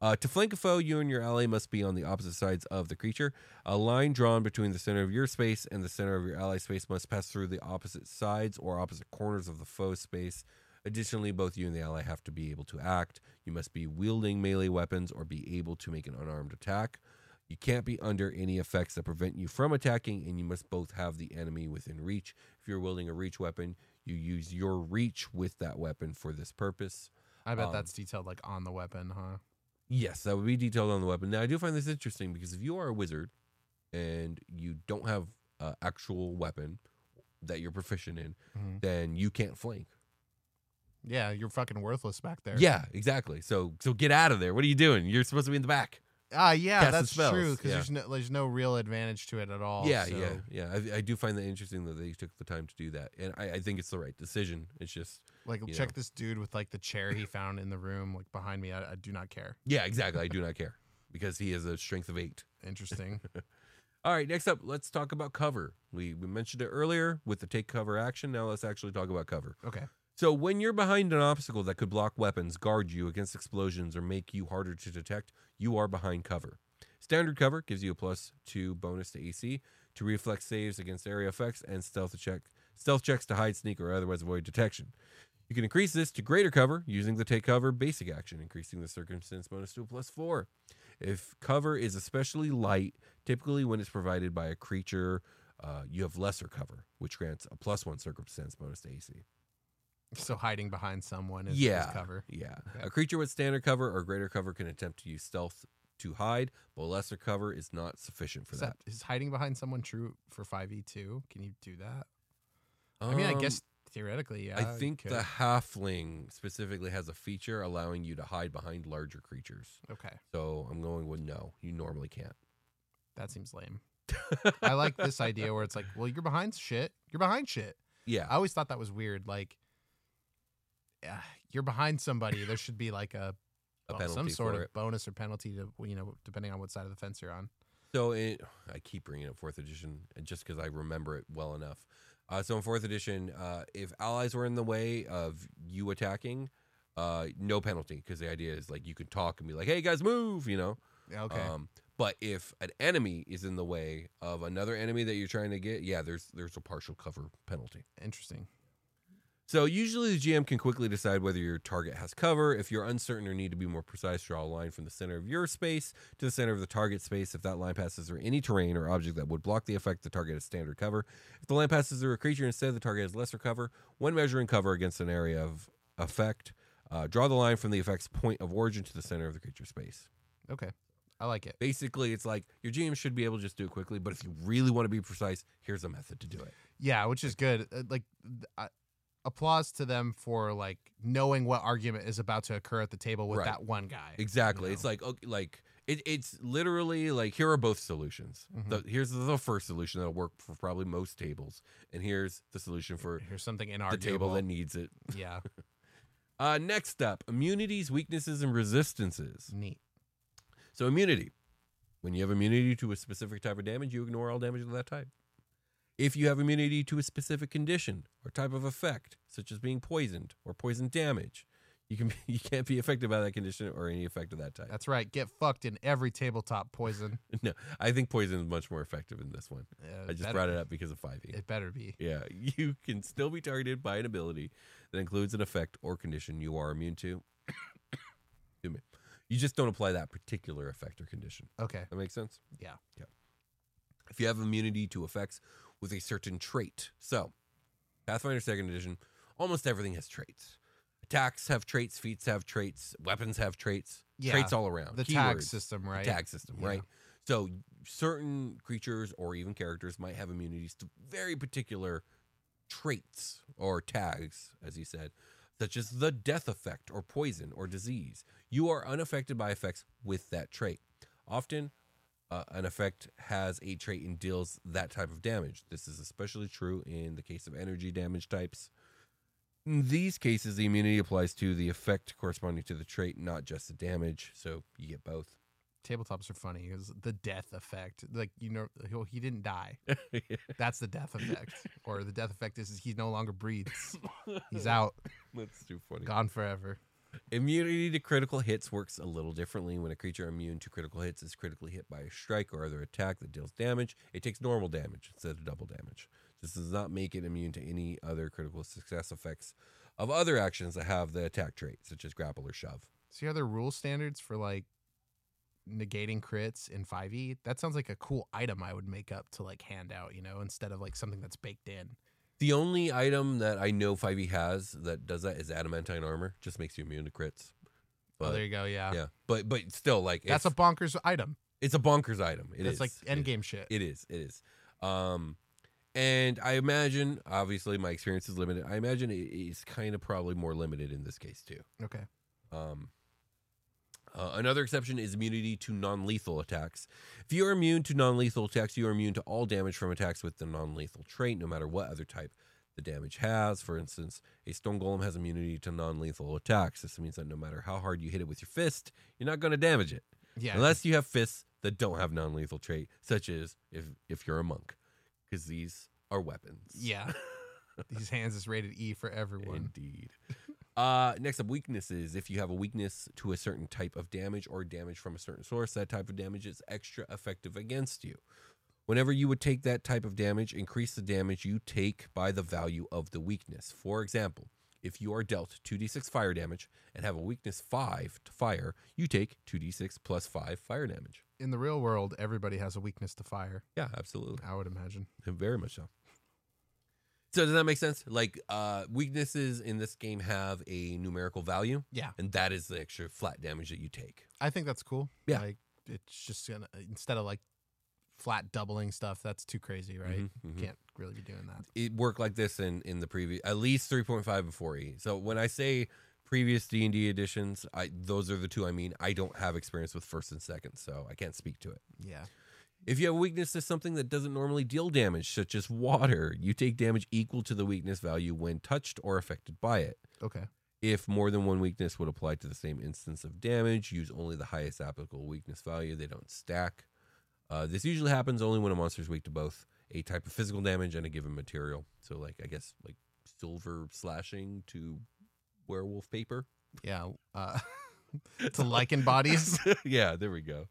Uh, to flank a foe, you and your ally must be on the opposite sides of the creature. A line drawn between the center of your space and the center of your ally space must pass through the opposite sides or opposite corners of the foe space. Additionally, both you and the ally have to be able to act. You must be wielding melee weapons or be able to make an unarmed attack. You can't be under any effects that prevent you from attacking, and you must both have the enemy within reach. If you're wielding a reach weapon, you use your reach with that weapon for this purpose. I bet Um, that's detailed like on the weapon, huh? Yes, that would be detailed on the weapon. Now, I do find this interesting because if you are a wizard and you don't have an actual weapon that you're proficient in, Mhm. then you can't flank. Yeah, you're fucking worthless back there. Yeah, exactly. So, so get out of there. What are you doing? You're supposed to be in the back. Ah, yeah, casting that's spells. true because Yeah. there's no there's no real advantage to it at all. yeah, so- yeah, yeah. I, I do find that interesting that they took the time to do that, and I, I think it's the right decision. It's just Like check know. this dude with like the chair he found in the room like behind me. I, I do not care. Yeah, exactly. I do not care because he has a strength of eight. Interesting. [LAUGHS] All right, next up, let's talk about cover. We we mentioned it earlier with the take cover action. Now let's actually talk about cover. Okay. So when you're behind an obstacle that could block weapons, guard you against explosions, or make you harder to detect, you are behind cover. Standard cover gives you a plus two bonus to AC, to reflex saves against area effects, and stealth check stealth checks to hide, sneak, or otherwise avoid detection. You can increase this to greater cover using the take cover basic action, increasing the circumstance bonus to a plus four. If cover is especially light, typically when it's provided by a creature, uh, you have lesser cover, which grants a plus one circumstance bonus to AC. So hiding behind someone is, is yeah, cover. Yeah. Okay. A creature with standard cover or greater cover can attempt to use stealth to hide, but lesser cover is not sufficient for Is, that. that, is hiding behind someone true for 5e2? Can you do that? I mean, I Um, guess theoretically, yeah. I think the halfling specifically has a feature allowing you to hide behind larger creatures. Okay. So I'm going with no. You normally can't. That seems lame. I like this idea where it's like, well, you're behind shit. You're behind shit. [LAUGHS] Yeah. I always thought that was weird. Like, yeah, you're behind somebody. There should be like a, A well, some sort of it. bonus or penalty to you know, depending on what side of the fence you're on. So it, I keep bringing up fourth edition just because I remember it well enough. Uh, so in fourth edition, uh, if allies were in the way of you attacking, uh, no penalty because the idea is like you can talk and be like, "Hey guys, move," you know. Okay. Um, but if an enemy is in the way of another enemy that you're trying to get, yeah, there's there's a partial cover penalty. Interesting. So usually the GM can quickly decide whether your target has cover. If you're uncertain or need to be more precise, draw a line from the center of your space to the center of the target space. If that line passes through any terrain or object that would block the effect, the target has standard cover. If the line passes through a creature instead, the target has lesser cover. When measuring cover against an area of effect, uh, draw the line from the effect's point of origin to the center of the creature space. Okay. I like it. Basically, it's like your GM should be able to just do it quickly, but if you really want to be precise, here's a method to do it. Yeah, which is good. Uh, Like, I, applause to them for like knowing what argument is about to occur at the table with Right. that one guy. Exactly. It's like okay, like it, it's literally like here are both solutions. Mhm. The, here's the first solution that'll work for probably most tables, and here's the solution for Here's something in our table that needs it. [LAUGHS] Yeah. Uh, next up, immunities, weaknesses, and resistances. Neat. So immunity. When you have immunity to a specific type of damage, you ignore all damage of that type. If you have immunity to a specific condition or type of effect, such as being poisoned or poison damage, you can [LAUGHS] you can't be affected by that condition or any effect of that type. That's right. Get fucked in every tabletop poison. [LAUGHS] No, I think poison is much more effective in this one. Yeah, I just brought it up because of 5e. It better be. Yeah, [LAUGHS] you can still be targeted by an ability that includes an effect or condition you are immune to. [COUGHS] Excuse me. You just don't apply that particular effect or condition. Okay. That makes sense? Yeah. Yeah. If you have immunity to effects with a certain trait. So, Pathfinder 2nd Edition, almost everything has traits. Attacks have traits, feats have traits, weapons have traits, Yeah, traits all around. the tag Keywords, system, the right? tag system, Yeah. right? So, certain creatures or even characters might have immunities to very particular traits or tags, as you said, such as the death effect or poison or disease. You are unaffected by effects with that trait. Often, uh, an effect has a trait and deals that type of damage. This is especially true in the case of energy damage types. In these cases, the immunity applies to the effect corresponding to the trait, not just the damage. So you get both. Tabletops are funny because the death effect, like you know, he, he didn't die. [LAUGHS] That's the death effect, or the death effect is he no longer breathes. [LAUGHS] He's out, That's too funny. gone forever. Immunity to critical hits works a little differently. When a creature immune to critical hits is critically hit by a strike or other attack that deals damage, it takes normal damage instead of double damage. This does not make it immune to any other critical success effects of other actions that have the attack trait, such as grapple or shove. See, are there rule standards for like negating crits in 5e? That sounds like a cool item I would make up to like hand out, you know, instead of like something that's baked in. The only item that I know 5e has that does that is adamantine armor. Just makes you immune to crits. oh, there you go. Yeah, Yeah, but but still, like that's a bonkers item. It's a bonkers item. It That's is. like It- endgame shit. It is. It is. Um, and I imagine, obviously, my experience is limited. I imagine it is kind of probably more limited in this case too. Okay. Um, uh, another exception is immunity to non-lethal attacks. If you are immune to non-lethal attacks, you are immune to all damage from attacks with the non-lethal trait, no matter what other type the damage has. For instance, a stone golem has immunity to non-lethal attacks. This means that no matter how hard you hit it with your fist, you're not going to damage it. Yeah. Unless you have fists that don't have non-lethal trait, such as if if you're a monk, because these are weapons. Yeah. [LAUGHS] These hands is rated E for everyone. Indeed. Uh, next up, weaknesses. If you have a weakness to a certain type of damage or damage from a certain source, that type of damage is extra effective against you. Whenever you would take that type of damage, increase the damage you take by the value of the weakness. For example, if you are dealt 2d6 fire damage and have a weakness 5 to fire, you take 2d6 plus 5 fire damage. In the real world, everybody has a weakness to fire. Yeah, absolutely. I would imagine. Very much so. So does that make sense? Like uh weaknesses in this game have a numerical value. Yeah. And that is the extra flat damage that you take. I think that's cool. Yeah. Like it's just gonna instead of like flat doubling stuff, that's too crazy, right? Mhm, mhm. Can't really be doing that. it worked like this in in the previous at least 3.5 and 4e so when i say previous d&d editions i those are the two i mean i don't have experience with first and second so i can't speak to it Yeah. If you have a weakness to something that doesn't normally deal damage such as water you take damage equal to the weakness value when touched or affected by it Okay. if more than one weakness would apply to the same instance of damage use only the highest applicable weakness value they don't stack uh, this usually happens only when a monster is weak to both a type of physical damage and a given material. So, like, I guess, like silver slashing to werewolf paper. Yeah. Uh, [LAUGHS] [LAUGHS] to lichen bodies. [LAUGHS] yeah, there we go.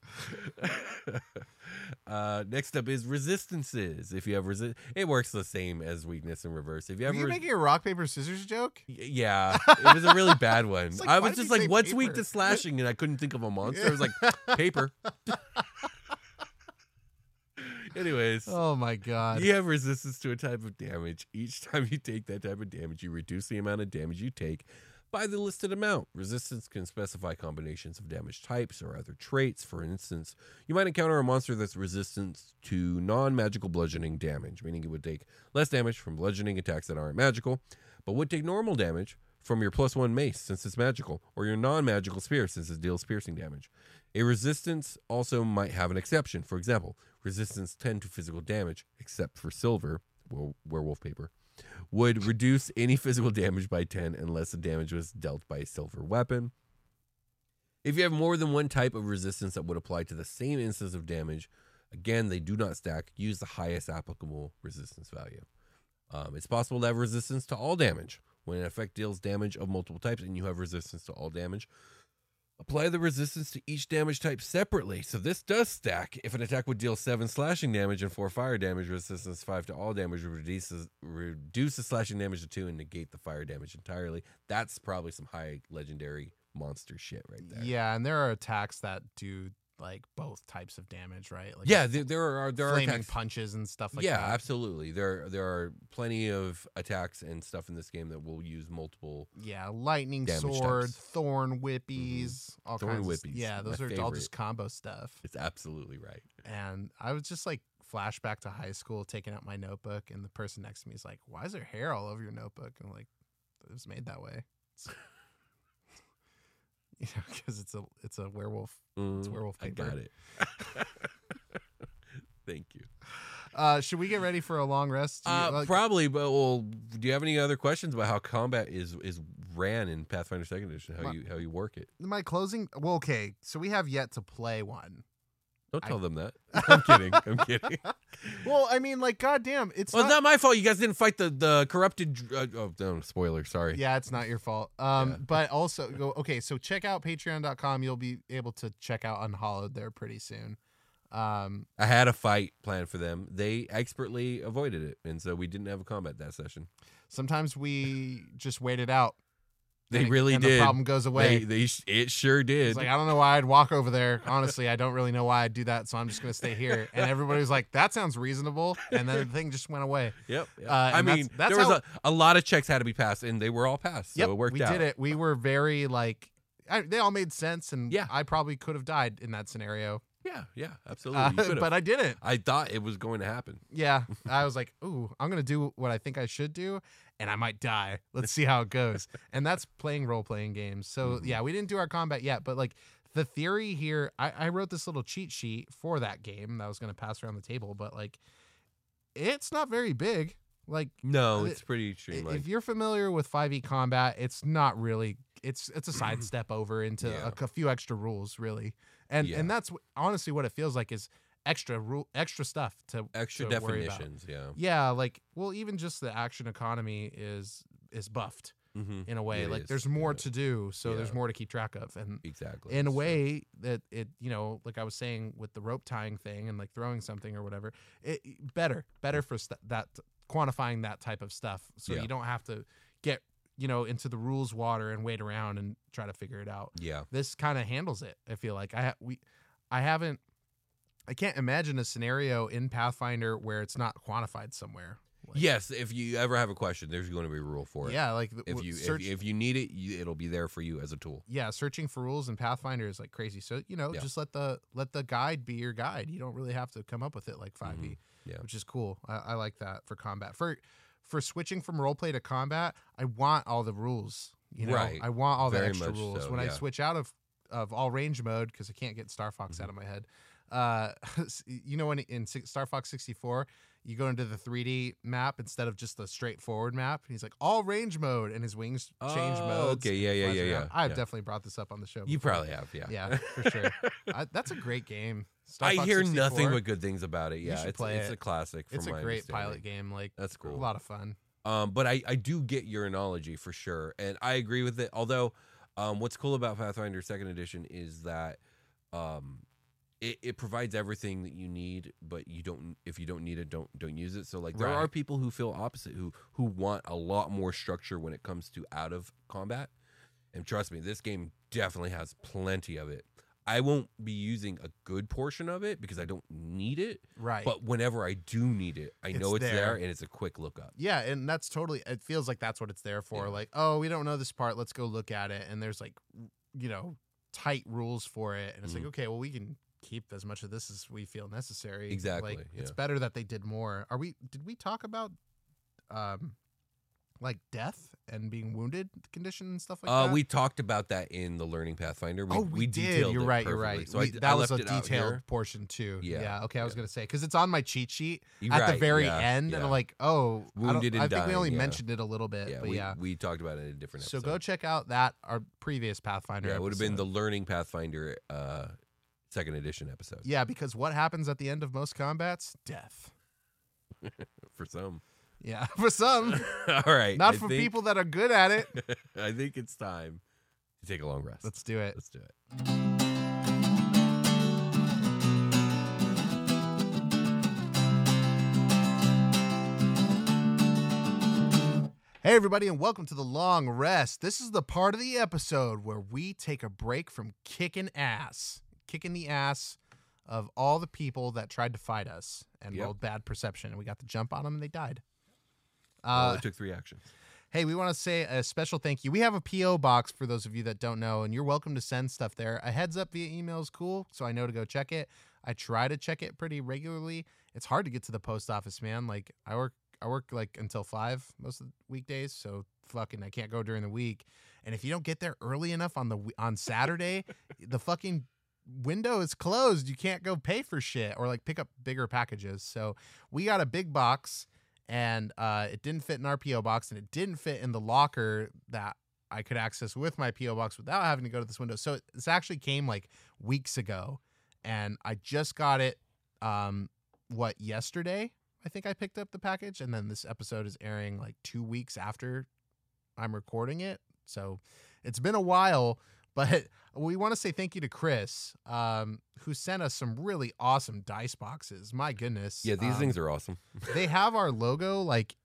[LAUGHS] uh, next up is resistances. If you have resist, it works the same as weakness in reverse. If you Are have you making a rock paper scissors joke? Y- Yeah, it was a really bad one. Like, I why was did just you like, "What's weak paper?" to slashing?" And I couldn't think of a monster. I was like, "Paper." Anyways, Oh my god. you have resistance to a type of damage. Each time you take that type of damage, you reduce the amount of damage you take by the listed amount. Resistance can specify combinations of damage types or other traits. For instance, you might encounter a monster that's resistant to non magical bludgeoning damage, meaning it would take less damage from bludgeoning attacks that aren't magical, but would take normal damage from your plus one mace since it's magical, or your non magical spear since it deals piercing damage. A resistance also might have an exception. For example, resistance 10 to physical damage, except for silver, were- werewolf paper, would reduce any physical damage by 10 unless the damage was dealt by a silver weapon. If you have more than one type of resistance that would apply to the same instance of damage, again, they do not stack. Use the highest applicable resistance value. Um, it's possible to have resistance to all damage. When an effect deals damage of multiple types and you have resistance to all damage, apply the resistance to each damage type separately. So this does stack. If an attack would deal seven slashing damage and four fire damage, resistance five to all damage reduces reduce the slashing damage to two and negate the fire damage entirely. That's probably some high legendary monster shit right there. Yeah, and there are attacks that do like both types of damage, right? Like yeah, there, there are there are flaming punches and stuff like yeah, that. absolutely. There there are plenty of attacks and stuff in this game that will use multiple. Yeah, lightning sword, types. thorn mm-hmm. whippies, all Thorn kinds. whippies, Of, yeah, those are all just combo stuff. It's absolutely right. And I was just like flashback to high school, taking out my notebook, and the person next to me is like, "Why is there hair all over your notebook?" And I'm like, "It was made that way." It's- you know, [LAUGHS] because it's a it's a werewolf. it's Mm, werewolf I got it. [LAUGHS] Thank you. Uh, should we get ready for a long rest? You- Uh, like- probably, but well, do you have any other questions about how combat is is ran in Pathfinder Second Edition? How My- you how you work it? my closing. Well, okay, so we have yet to play one. Don't I- tell them that. [LAUGHS] I'm kidding. I'm kidding. [LAUGHS] Well, I mean, like, goddamn, it's well, not, it's not my fault. You guys didn't fight the the corrupted. Uh, oh, no, spoiler. Sorry. Yeah, it's not your fault. Um, Yeah. but also go okay. So check out Patreon.com. You'll be able to check out Unhollowed there pretty soon. Um, I had a fight planned for them. They expertly avoided it, and so we didn't have a combat that session. sometimes we just wait it out. They and it- really and did. The problem goes away. They, they it sure did. It's like I don't know why I'd walk over there. Honestly, I don't really know why I'd do that. So I'm just gonna stay here. And everybody was like, "That sounds reasonable." And then the thing just went away. [LAUGHS] Yep. yep. Uh, I mean, that's, that's there was how, a, a lot of checks had to be passed, and they were all passed. So yep, it worked we out. did it. We were very like, I, they all made sense, and Yeah. I probably could have died in that scenario, Yeah, yeah, absolutely. uh, but I didn't. I thought it was going to happen. Yeah, I was like, "Ooh, I'm gonna do what I think I should do, and I might die. [LAUGHS] Let's [LAUGHS] see how it goes." and that's playing role playing games. So Mhm. yeah, we didn't do our combat yet, but like the theory here, I, I wrote this little cheat sheet for that game that I was gonna pass around the table, but like, it's not very big. Like, No, Uh, it's pretty streamlined. if you're familiar with 5e combat, it's not really. It's it's a sidestep over into Yeah. a, c- few extra rules, really, and Yeah. and that's honestly what it feels like is extra rule, extra stuff to Extra to definitions, yeah. Yeah, like well, even just the action economy is is buffed Mhm. in a way. It like is, there's more yeah. to do, so there's more to keep track of, and Exactly. in a way that it you know like I was saying with the rope tying thing and like throwing something or whatever, it better better for st- that quantifying that type of stuff, so Yeah. you don't have to get you know into the rules water and wait around and try to figure it out. Yeah. This kind of handles it. I feel like I ha- we I haven't I can't imagine a scenario in Pathfinder where it's not quantified somewhere. yes, if you ever have a question, there's going to be a rule for it. Yeah, like if you search- if, if you need it, you, it'll be there for you as a tool. yeah, searching for rules in Pathfinder is like crazy. So you know, Yeah. just let the let the guide be your guide. You don't really have to come up with it like 5e, Mm-hmm. Yeah. which is cool. I, I like that for combat. For for switching from roleplay to combat, I want all the rules. You know, Right. I want all the Very extra rules. so, when I yeah. Mm-hmm. switch out of of all range mode because I can't get Star Fox out of my head. Uh, [LAUGHS] you know when in Star Fox 64 you go into the 3D map instead of just the straightforward map. And he's like all range mode, and his wings change Oh, modes. okay. Yeah, yeah, yeah, yeah, I've yeah. definitely brought this up on the show. You probably have, yeah. Yeah, [LAUGHS] for sure. I, that's a great game. Star I Fox hear nothing 64. but good things about it. Yeah, it's play it's it. a classic. From It's a great pilot game. Like That's cool. A lot of fun. Um, but I, I do get your analogy for sure, and I agree with it. Although, um, what's cool about Pathfinder Second Edition is that, um, it, it provides everything that you need, but you don't. If you don't need it, don't don't use it. So like, there Right. are people who feel opposite, who who want a lot more structure when it comes to out of combat. And trust me, this game definitely has plenty of it. I won't be using a good portion of it because I don't need it. Right. But whenever I do need it, I know It's it's there, there. and it's a quick look up. Yeah, and that's totally. It feels like that's what it's there for. Like, oh, we don't know this part. Let's go look at it. And there's like, you know, tight rules for it. And it's like, mm-hmm. okay, well, we can keep as much of this as we feel necessary. Exactly, Like, it's better that they did more. Are we? Did we talk about, um, like death and being wounded condition and stuff like that? uh, that? we talked about that in the Learning Pathfinder. We, oh, we, did. detailed You're right. You're right. So We- I, that I was a detailed portion too. Yeah, Yeah. okay, I was yeah. gonna say because it's on my cheat sheet You're at the very yeah, end, and. I'm like, oh, I, Wounded I and think we only yeah. mentioned it a little bit, Yeah, but we, yeah. we talked about it in a different So go check out that our previous Pathfinder. Yeah, it would have been the. Learning Pathfinder uh, second edition episode. yeah because what happens at the end of most combats? Death. [LAUGHS] for some. Yeah, [LAUGHS] for some, [LAUGHS] All right. not I for think- people that are good at it. I think it's time to take a long rest. Let's do it. Let's do it. Hey, everybody, and welcome to the long rest. This is the part of the episode where we take a break from kicking ass, kicking the ass of all the people that tried to fight us and Yep. rolled bad perception. And we got the jump on them and they died. well, Uh, it took three actions. Hey, we want to say a special thank you. We have a PO box for those of you that don't know, and you're welcome to send stuff there. A heads up via email is cool, so I know to go check it. I try to check it pretty regularly. It's hard to get to the post office, man. Like I work, I work like until five most of the weekdays, so fucking I can't go during the week. And if you don't get there early enough on the on Saturday, [LAUGHS] the fucking window is closed. You can't go pay for shit or like pick up bigger packages. So we got a big box and uh, it didn't fit in our PO box, and it didn't fit in the locker that I could access with my PO box without having to go to this window. So this actually came like weeks ago, and I just got it. Um, what yesterday? I think I picked up the package, and then this episode is airing like two weeks after I'm recording it. So it's been a while, but [LAUGHS] we want to say thank you to Chris, um, who sent us some really awesome dice boxes. My goodness, Yeah, these Um, things are awesome. [LAUGHS] they have our logo like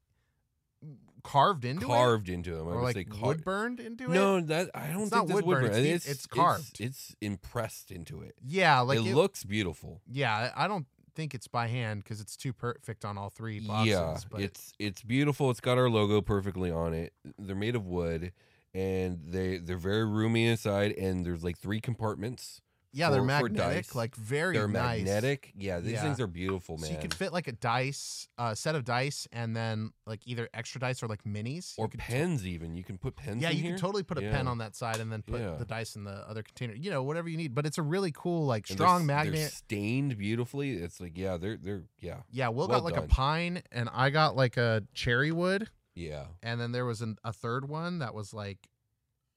carved into carved it, into them. I or would like say car- wood burned into it. No, that I don't It's think that's wood burned. burn, burn. it's I the- think it's carved. It's, impressed into it. Yeah, like it, it- looks beautiful. Yeah, I I don't think it's by hand because it's too perfect on all three boxes. yeah, but it's it's beautiful. It's got our logo perfectly on it. They're made of wood, and they they're very roomy inside. And there's like three compartments. yeah, they're for- for magnetic, like very They're nice. magnetic. Yeah, these Yeah. things are beautiful, man. So you can fit like a dice, uh, set of dice, and then like either extra dice or like minis. Or pens even. You can put pens. yeah, you here. can totally put a pen on that side and then put Yeah. the dice in the other container. You know, whatever you need. But it's a really cool, like they're strong they're magnet. stained beautifully. It's like yeah, they're they're yeah. Yeah, Will well got like done. a pine, and I got like a cherry wood. Yeah. And then there was an, a third one that was like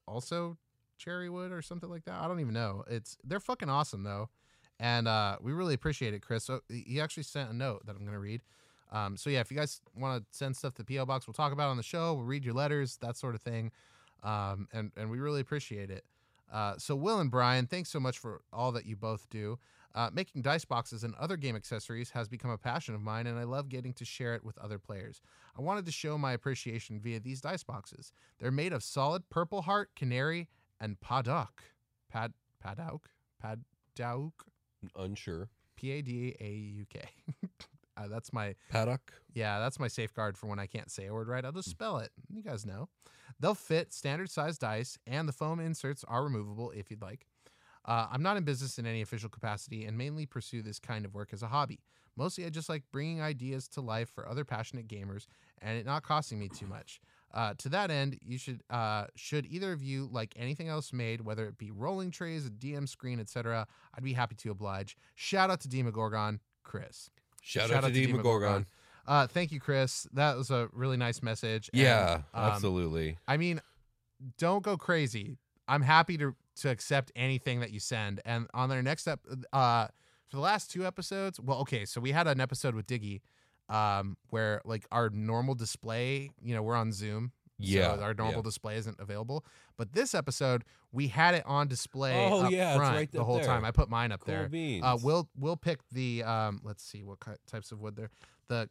also cherry wood or something like that. I don't even know. It's they're fucking awesome though, and uh, we really appreciate it, Chris. So he actually sent a note that I'm gonna read. Um, so yeah, if you guys want to send stuff to PO box, we'll talk about it on the show. We'll read your letters, that sort of thing, um, and and we really appreciate it. Uh, so Will and Brian, thanks so much for all that you both do. Uh, making dice boxes and other game accessories has become a passion of mine, and I love getting to share it with other players. I wanted to show my appreciation via these dice boxes. They're made of solid purple heart, canary, and paddock. Pad paddock? Paddock? Unsure. P A D A U K. [LAUGHS] Uh, that's my Paddock. yeah, that's my safeguard for when I can't say a word right. I'll just spell it. You guys know. They'll fit standard size dice, and the foam inserts are removable if you'd like. Uh, I'm not in business in any official capacity and mainly pursue this kind of work as a hobby. Mostly, I just like bringing ideas to life for other passionate gamers and it not costing me too much. Uh, to that end, you should uh, should either of you like anything else made, whether it be rolling trays, a DM screen, etc. I'd be happy to oblige. Shout out to Demogorgon, Chris. Shout out to Demogorgon. Uh, thank you, Chris. That was a really nice message. and, Yeah, um, absolutely. I mean, don't go crazy. I'm happy to to accept anything that you send. And on their next up, uh, for the last two episodes, well, okay, so we had an episode with Diggy, um, where like our normal display, you know, we're on Zoom. Yeah, so our normal yeah. display isn't available. But this episode, we had it on display. Oh, up yeah, front right the whole there. time. I put mine up Cool there. beans. Uh, we'll we'll pick the um. Let's see what types of wood there. The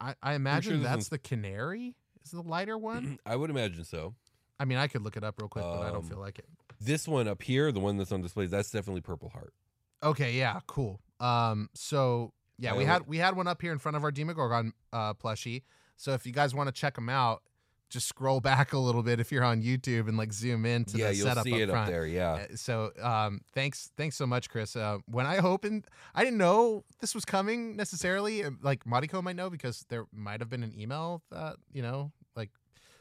I, I imagine this that's the canary. Is the lighter one? [CLEARS THROAT] I would imagine so. I mean, I could look it up real quick, but I don't Um, feel like it. This one up here, the one that's on display, that's definitely Purple Heart. Okay, yeah, cool. Um, so yeah, we had we had one up here in front of our Demogorgon uh, plushie. So if you guys want to check them out, just scroll [LAUGHS] back a little bit if you're on YouTube and like zoom in to Yeah, the you'll setup see up it up front. there, yeah. Uh, So um, thanks thanks so much, Chris. Uh, when I opened, I didn't know this was coming necessarily. Uh, Like Modiko might know because there might have been an email that you know like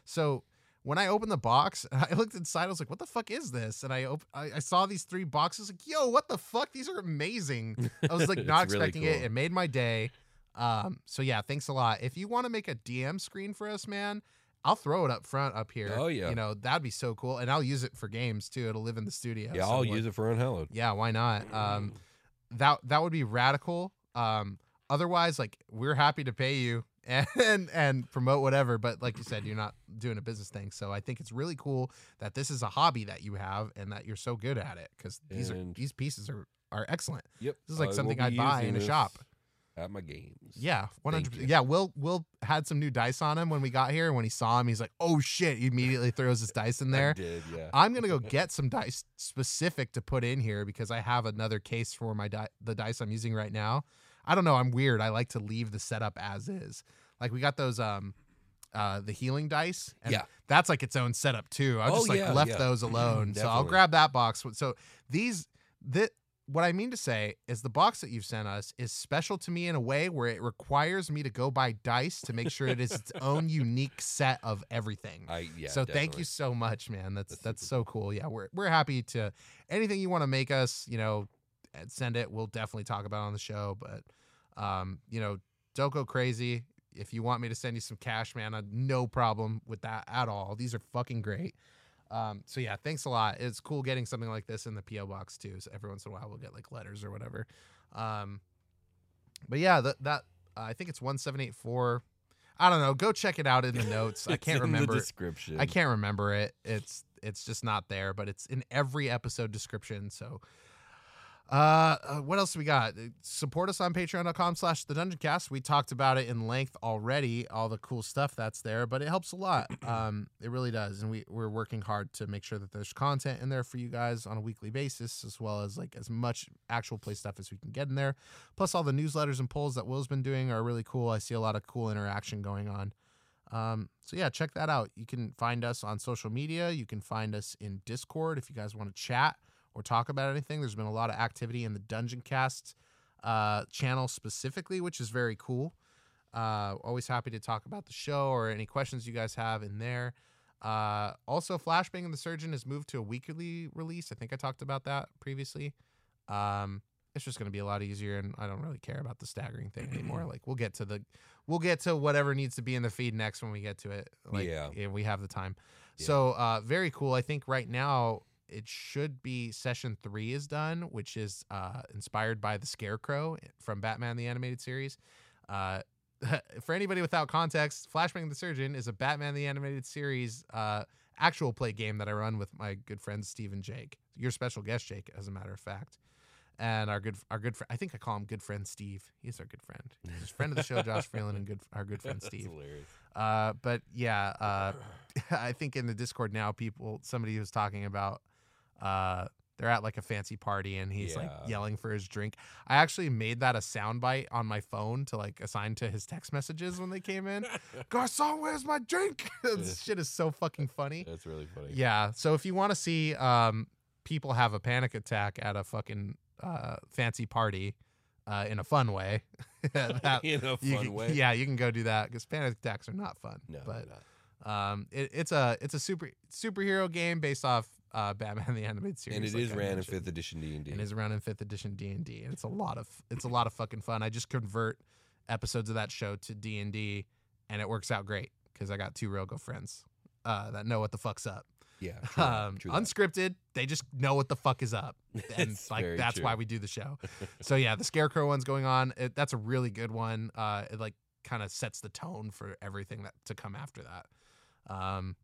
so. When I opened the box, and [LAUGHS] I looked inside. I was like, "What the fuck is this?" And I op- I, I saw these three boxes. Like, yo, what the fuck? These are amazing. I was like, [LAUGHS] not It's really expecting it. It made my day. Um, so yeah, thanks a lot. If you want to make a DM screen for us, man, I'll throw it up front up here. Oh, yeah. you know that'd be so cool, and I'll use it for games too. It'll live in the studio. Yeah, I'll use it for Unhallowed. Yeah, why not? Um, that that would be radical. Um, otherwise, like we're happy to pay you and and promote whatever, but like you said, you're not doing a business thing. So I think it's really cool that this is a hobby that you have and that you're so good at it because these are these pieces are are excellent. Yep. This is like I something I'd buy in a shop. At my games. Yeah, one Thank hundred. you. Yeah, Will Will had some new dice on him when we got here. and When he saw him, he's like, "Oh shit!" He immediately throws his dice in there. did, yeah. I'm gonna go [LAUGHS] get some dice specific to put in here because I have another case for my di- the dice I'm using right now. I don't know. I'm weird. I like to leave the setup as is. Like we got those um uh the healing dice. And Yeah. That's like its own setup too. I Oh, just like yeah, left yeah. those alone. so I'll grab that box. So these that what I mean to say is the box that you've sent us is special to me in a way where it requires me to go buy dice to make sure it is its [LAUGHS] own unique set of everything. I yeah. so thank you so much, man. That's that's, so cool. Yeah, we're we're happy to anything you want to make us, you know, send it. We'll definitely talk about it on the show. But um, you know, don't go crazy. If you want me to send you some cash, man, I no problem with that at all. These are fucking great. Um, so yeah, thanks a lot. It's cool getting something like this in the PO box too. So every once in a while we'll get like letters or whatever. Um, but yeah, that that uh, I think it's one seven eight four. I don't know. Go check it out in the notes. I [LAUGHS] can't remember. description. I can't remember it. It's it's just not there, but it's in every episode description. So uh, uh, what else we got? Uh, Support us on patreon.com slash the dungeoncast. We talked about it in length already, all the cool stuff that's there, but it helps a lot. [CLEARS THROAT] Um, it really does. And we, we're working hard to make sure that there's content in there for you guys on a weekly basis, as well as like as much actual play stuff as we can get in there. Plus all the newsletters and polls that Will's been doing are really cool. I see a lot of cool interaction going on. Um, so yeah, check that out. You can find us on social media. You can find us in Discord if you guys want to chat or talk about anything. There's been a lot of activity in the Dungeoncast uh, channel specifically, which is very cool. Uh, always happy to talk about the show or any questions you guys have in there. Uh, also, Flashbang and the Surgeon has moved to a weekly release. I think I talked about that previously. Um, it's just going to be a lot easier, and I don't really care about the staggering thing anymore. [CLEARS THROAT] like we'll get to the, we'll get to whatever needs to be in the feed next when we get to it. Like, Yeah. if we have the time. So uh, very cool. I think right now it should be session three is done, which is uh, inspired by the Scarecrow from Batman the Animated Series. Uh, [LAUGHS] for anybody without context, Flashbang the Surgeon is a Batman the Animated Series uh, actual play game that I run with my good friends Steve and Jake. Your special guest, Jake, as a matter of fact. And our good, our good friend, I think I call him good friend Steve. He's our good friend. He's friend of the show, Josh Freeland, and good, our good [LAUGHS] friend That's Steve. hilarious. Uh, but yeah, uh, [CLEARS THROAT] [LAUGHS] I think in the Discord now, people, somebody was talking about uh, they're at like a fancy party and he's like yelling for his drink. I actually made that a soundbite on my phone to like assign to his text messages when they came in. [LAUGHS] Garcon, where's my drink? [LAUGHS] this shit is so fucking funny. That's really funny. Yeah. So if you want to see um, people have a panic attack at a fucking uh, fancy party uh, in a fun way, [LAUGHS] that- In a fun can- way? yeah, you can go do that because panic attacks are not fun. No, but um, it, it's a it's a super superhero game based off uh, Batman the animated series, and it like is I ran in fifth edition D and D. And is around in fifth edition D and D, and it's a lot of it's a lot of fucking fun. I just convert episodes of that show to D and D, and it works out great because I got two real good friends uh, that know what the fuck's up. Yeah, [LAUGHS] true um, true unscripted. They just know what the fuck is up, [LAUGHS] and It's like that's true. why we do the show. [LAUGHS] so yeah, the Scarecrow one's going on. It, that's a really good one. Uh, it like kind of sets the tone for everything that to come after that. Um,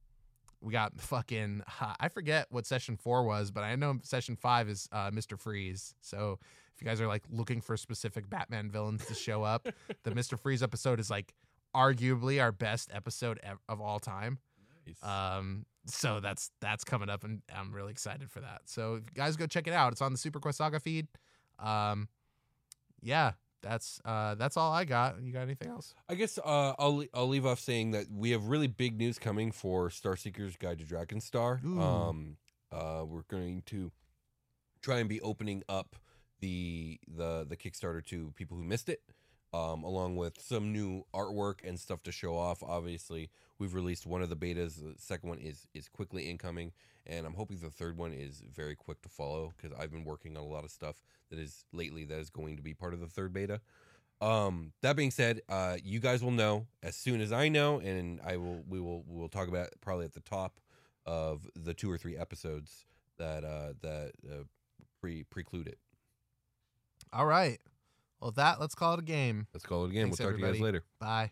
we got fucking I forget what session four was, but I know session five is uh, Mister Freeze. So if you guys are like looking for specific Batman villains to show up, the Mister Freeze episode is like arguably our best episode ev- of all time. Um, so that's that's coming up, and I'm really excited for that. So if you guys go check it out. It's on the Superquest Saga feed. Um, yeah, that's uh that's all I got. You got anything else? I guess uh, I'll I'll leave off saying that we have really big news coming for Starseeker's Guide to Draken Star. Ooh. Um, uh, we're going to try and be opening up the the the Kickstarter to people who missed it, um, along with some new artwork and stuff to show off. Obviously, we've released one of the betas. The second one is is quickly incoming, and I'm hoping the third one is very quick to follow because I've been working on a lot of stuff that is lately that is going to be part of the third beta. Um, that being said, uh, you guys will know as soon as I know, and I will. We will. We will talk about it probably at the top of the two or three episodes that uh, that uh, pre preclude it. All right. Well, that let's call it a game. Let's call it a game. Thanks, we'll talk to you guys later. Bye.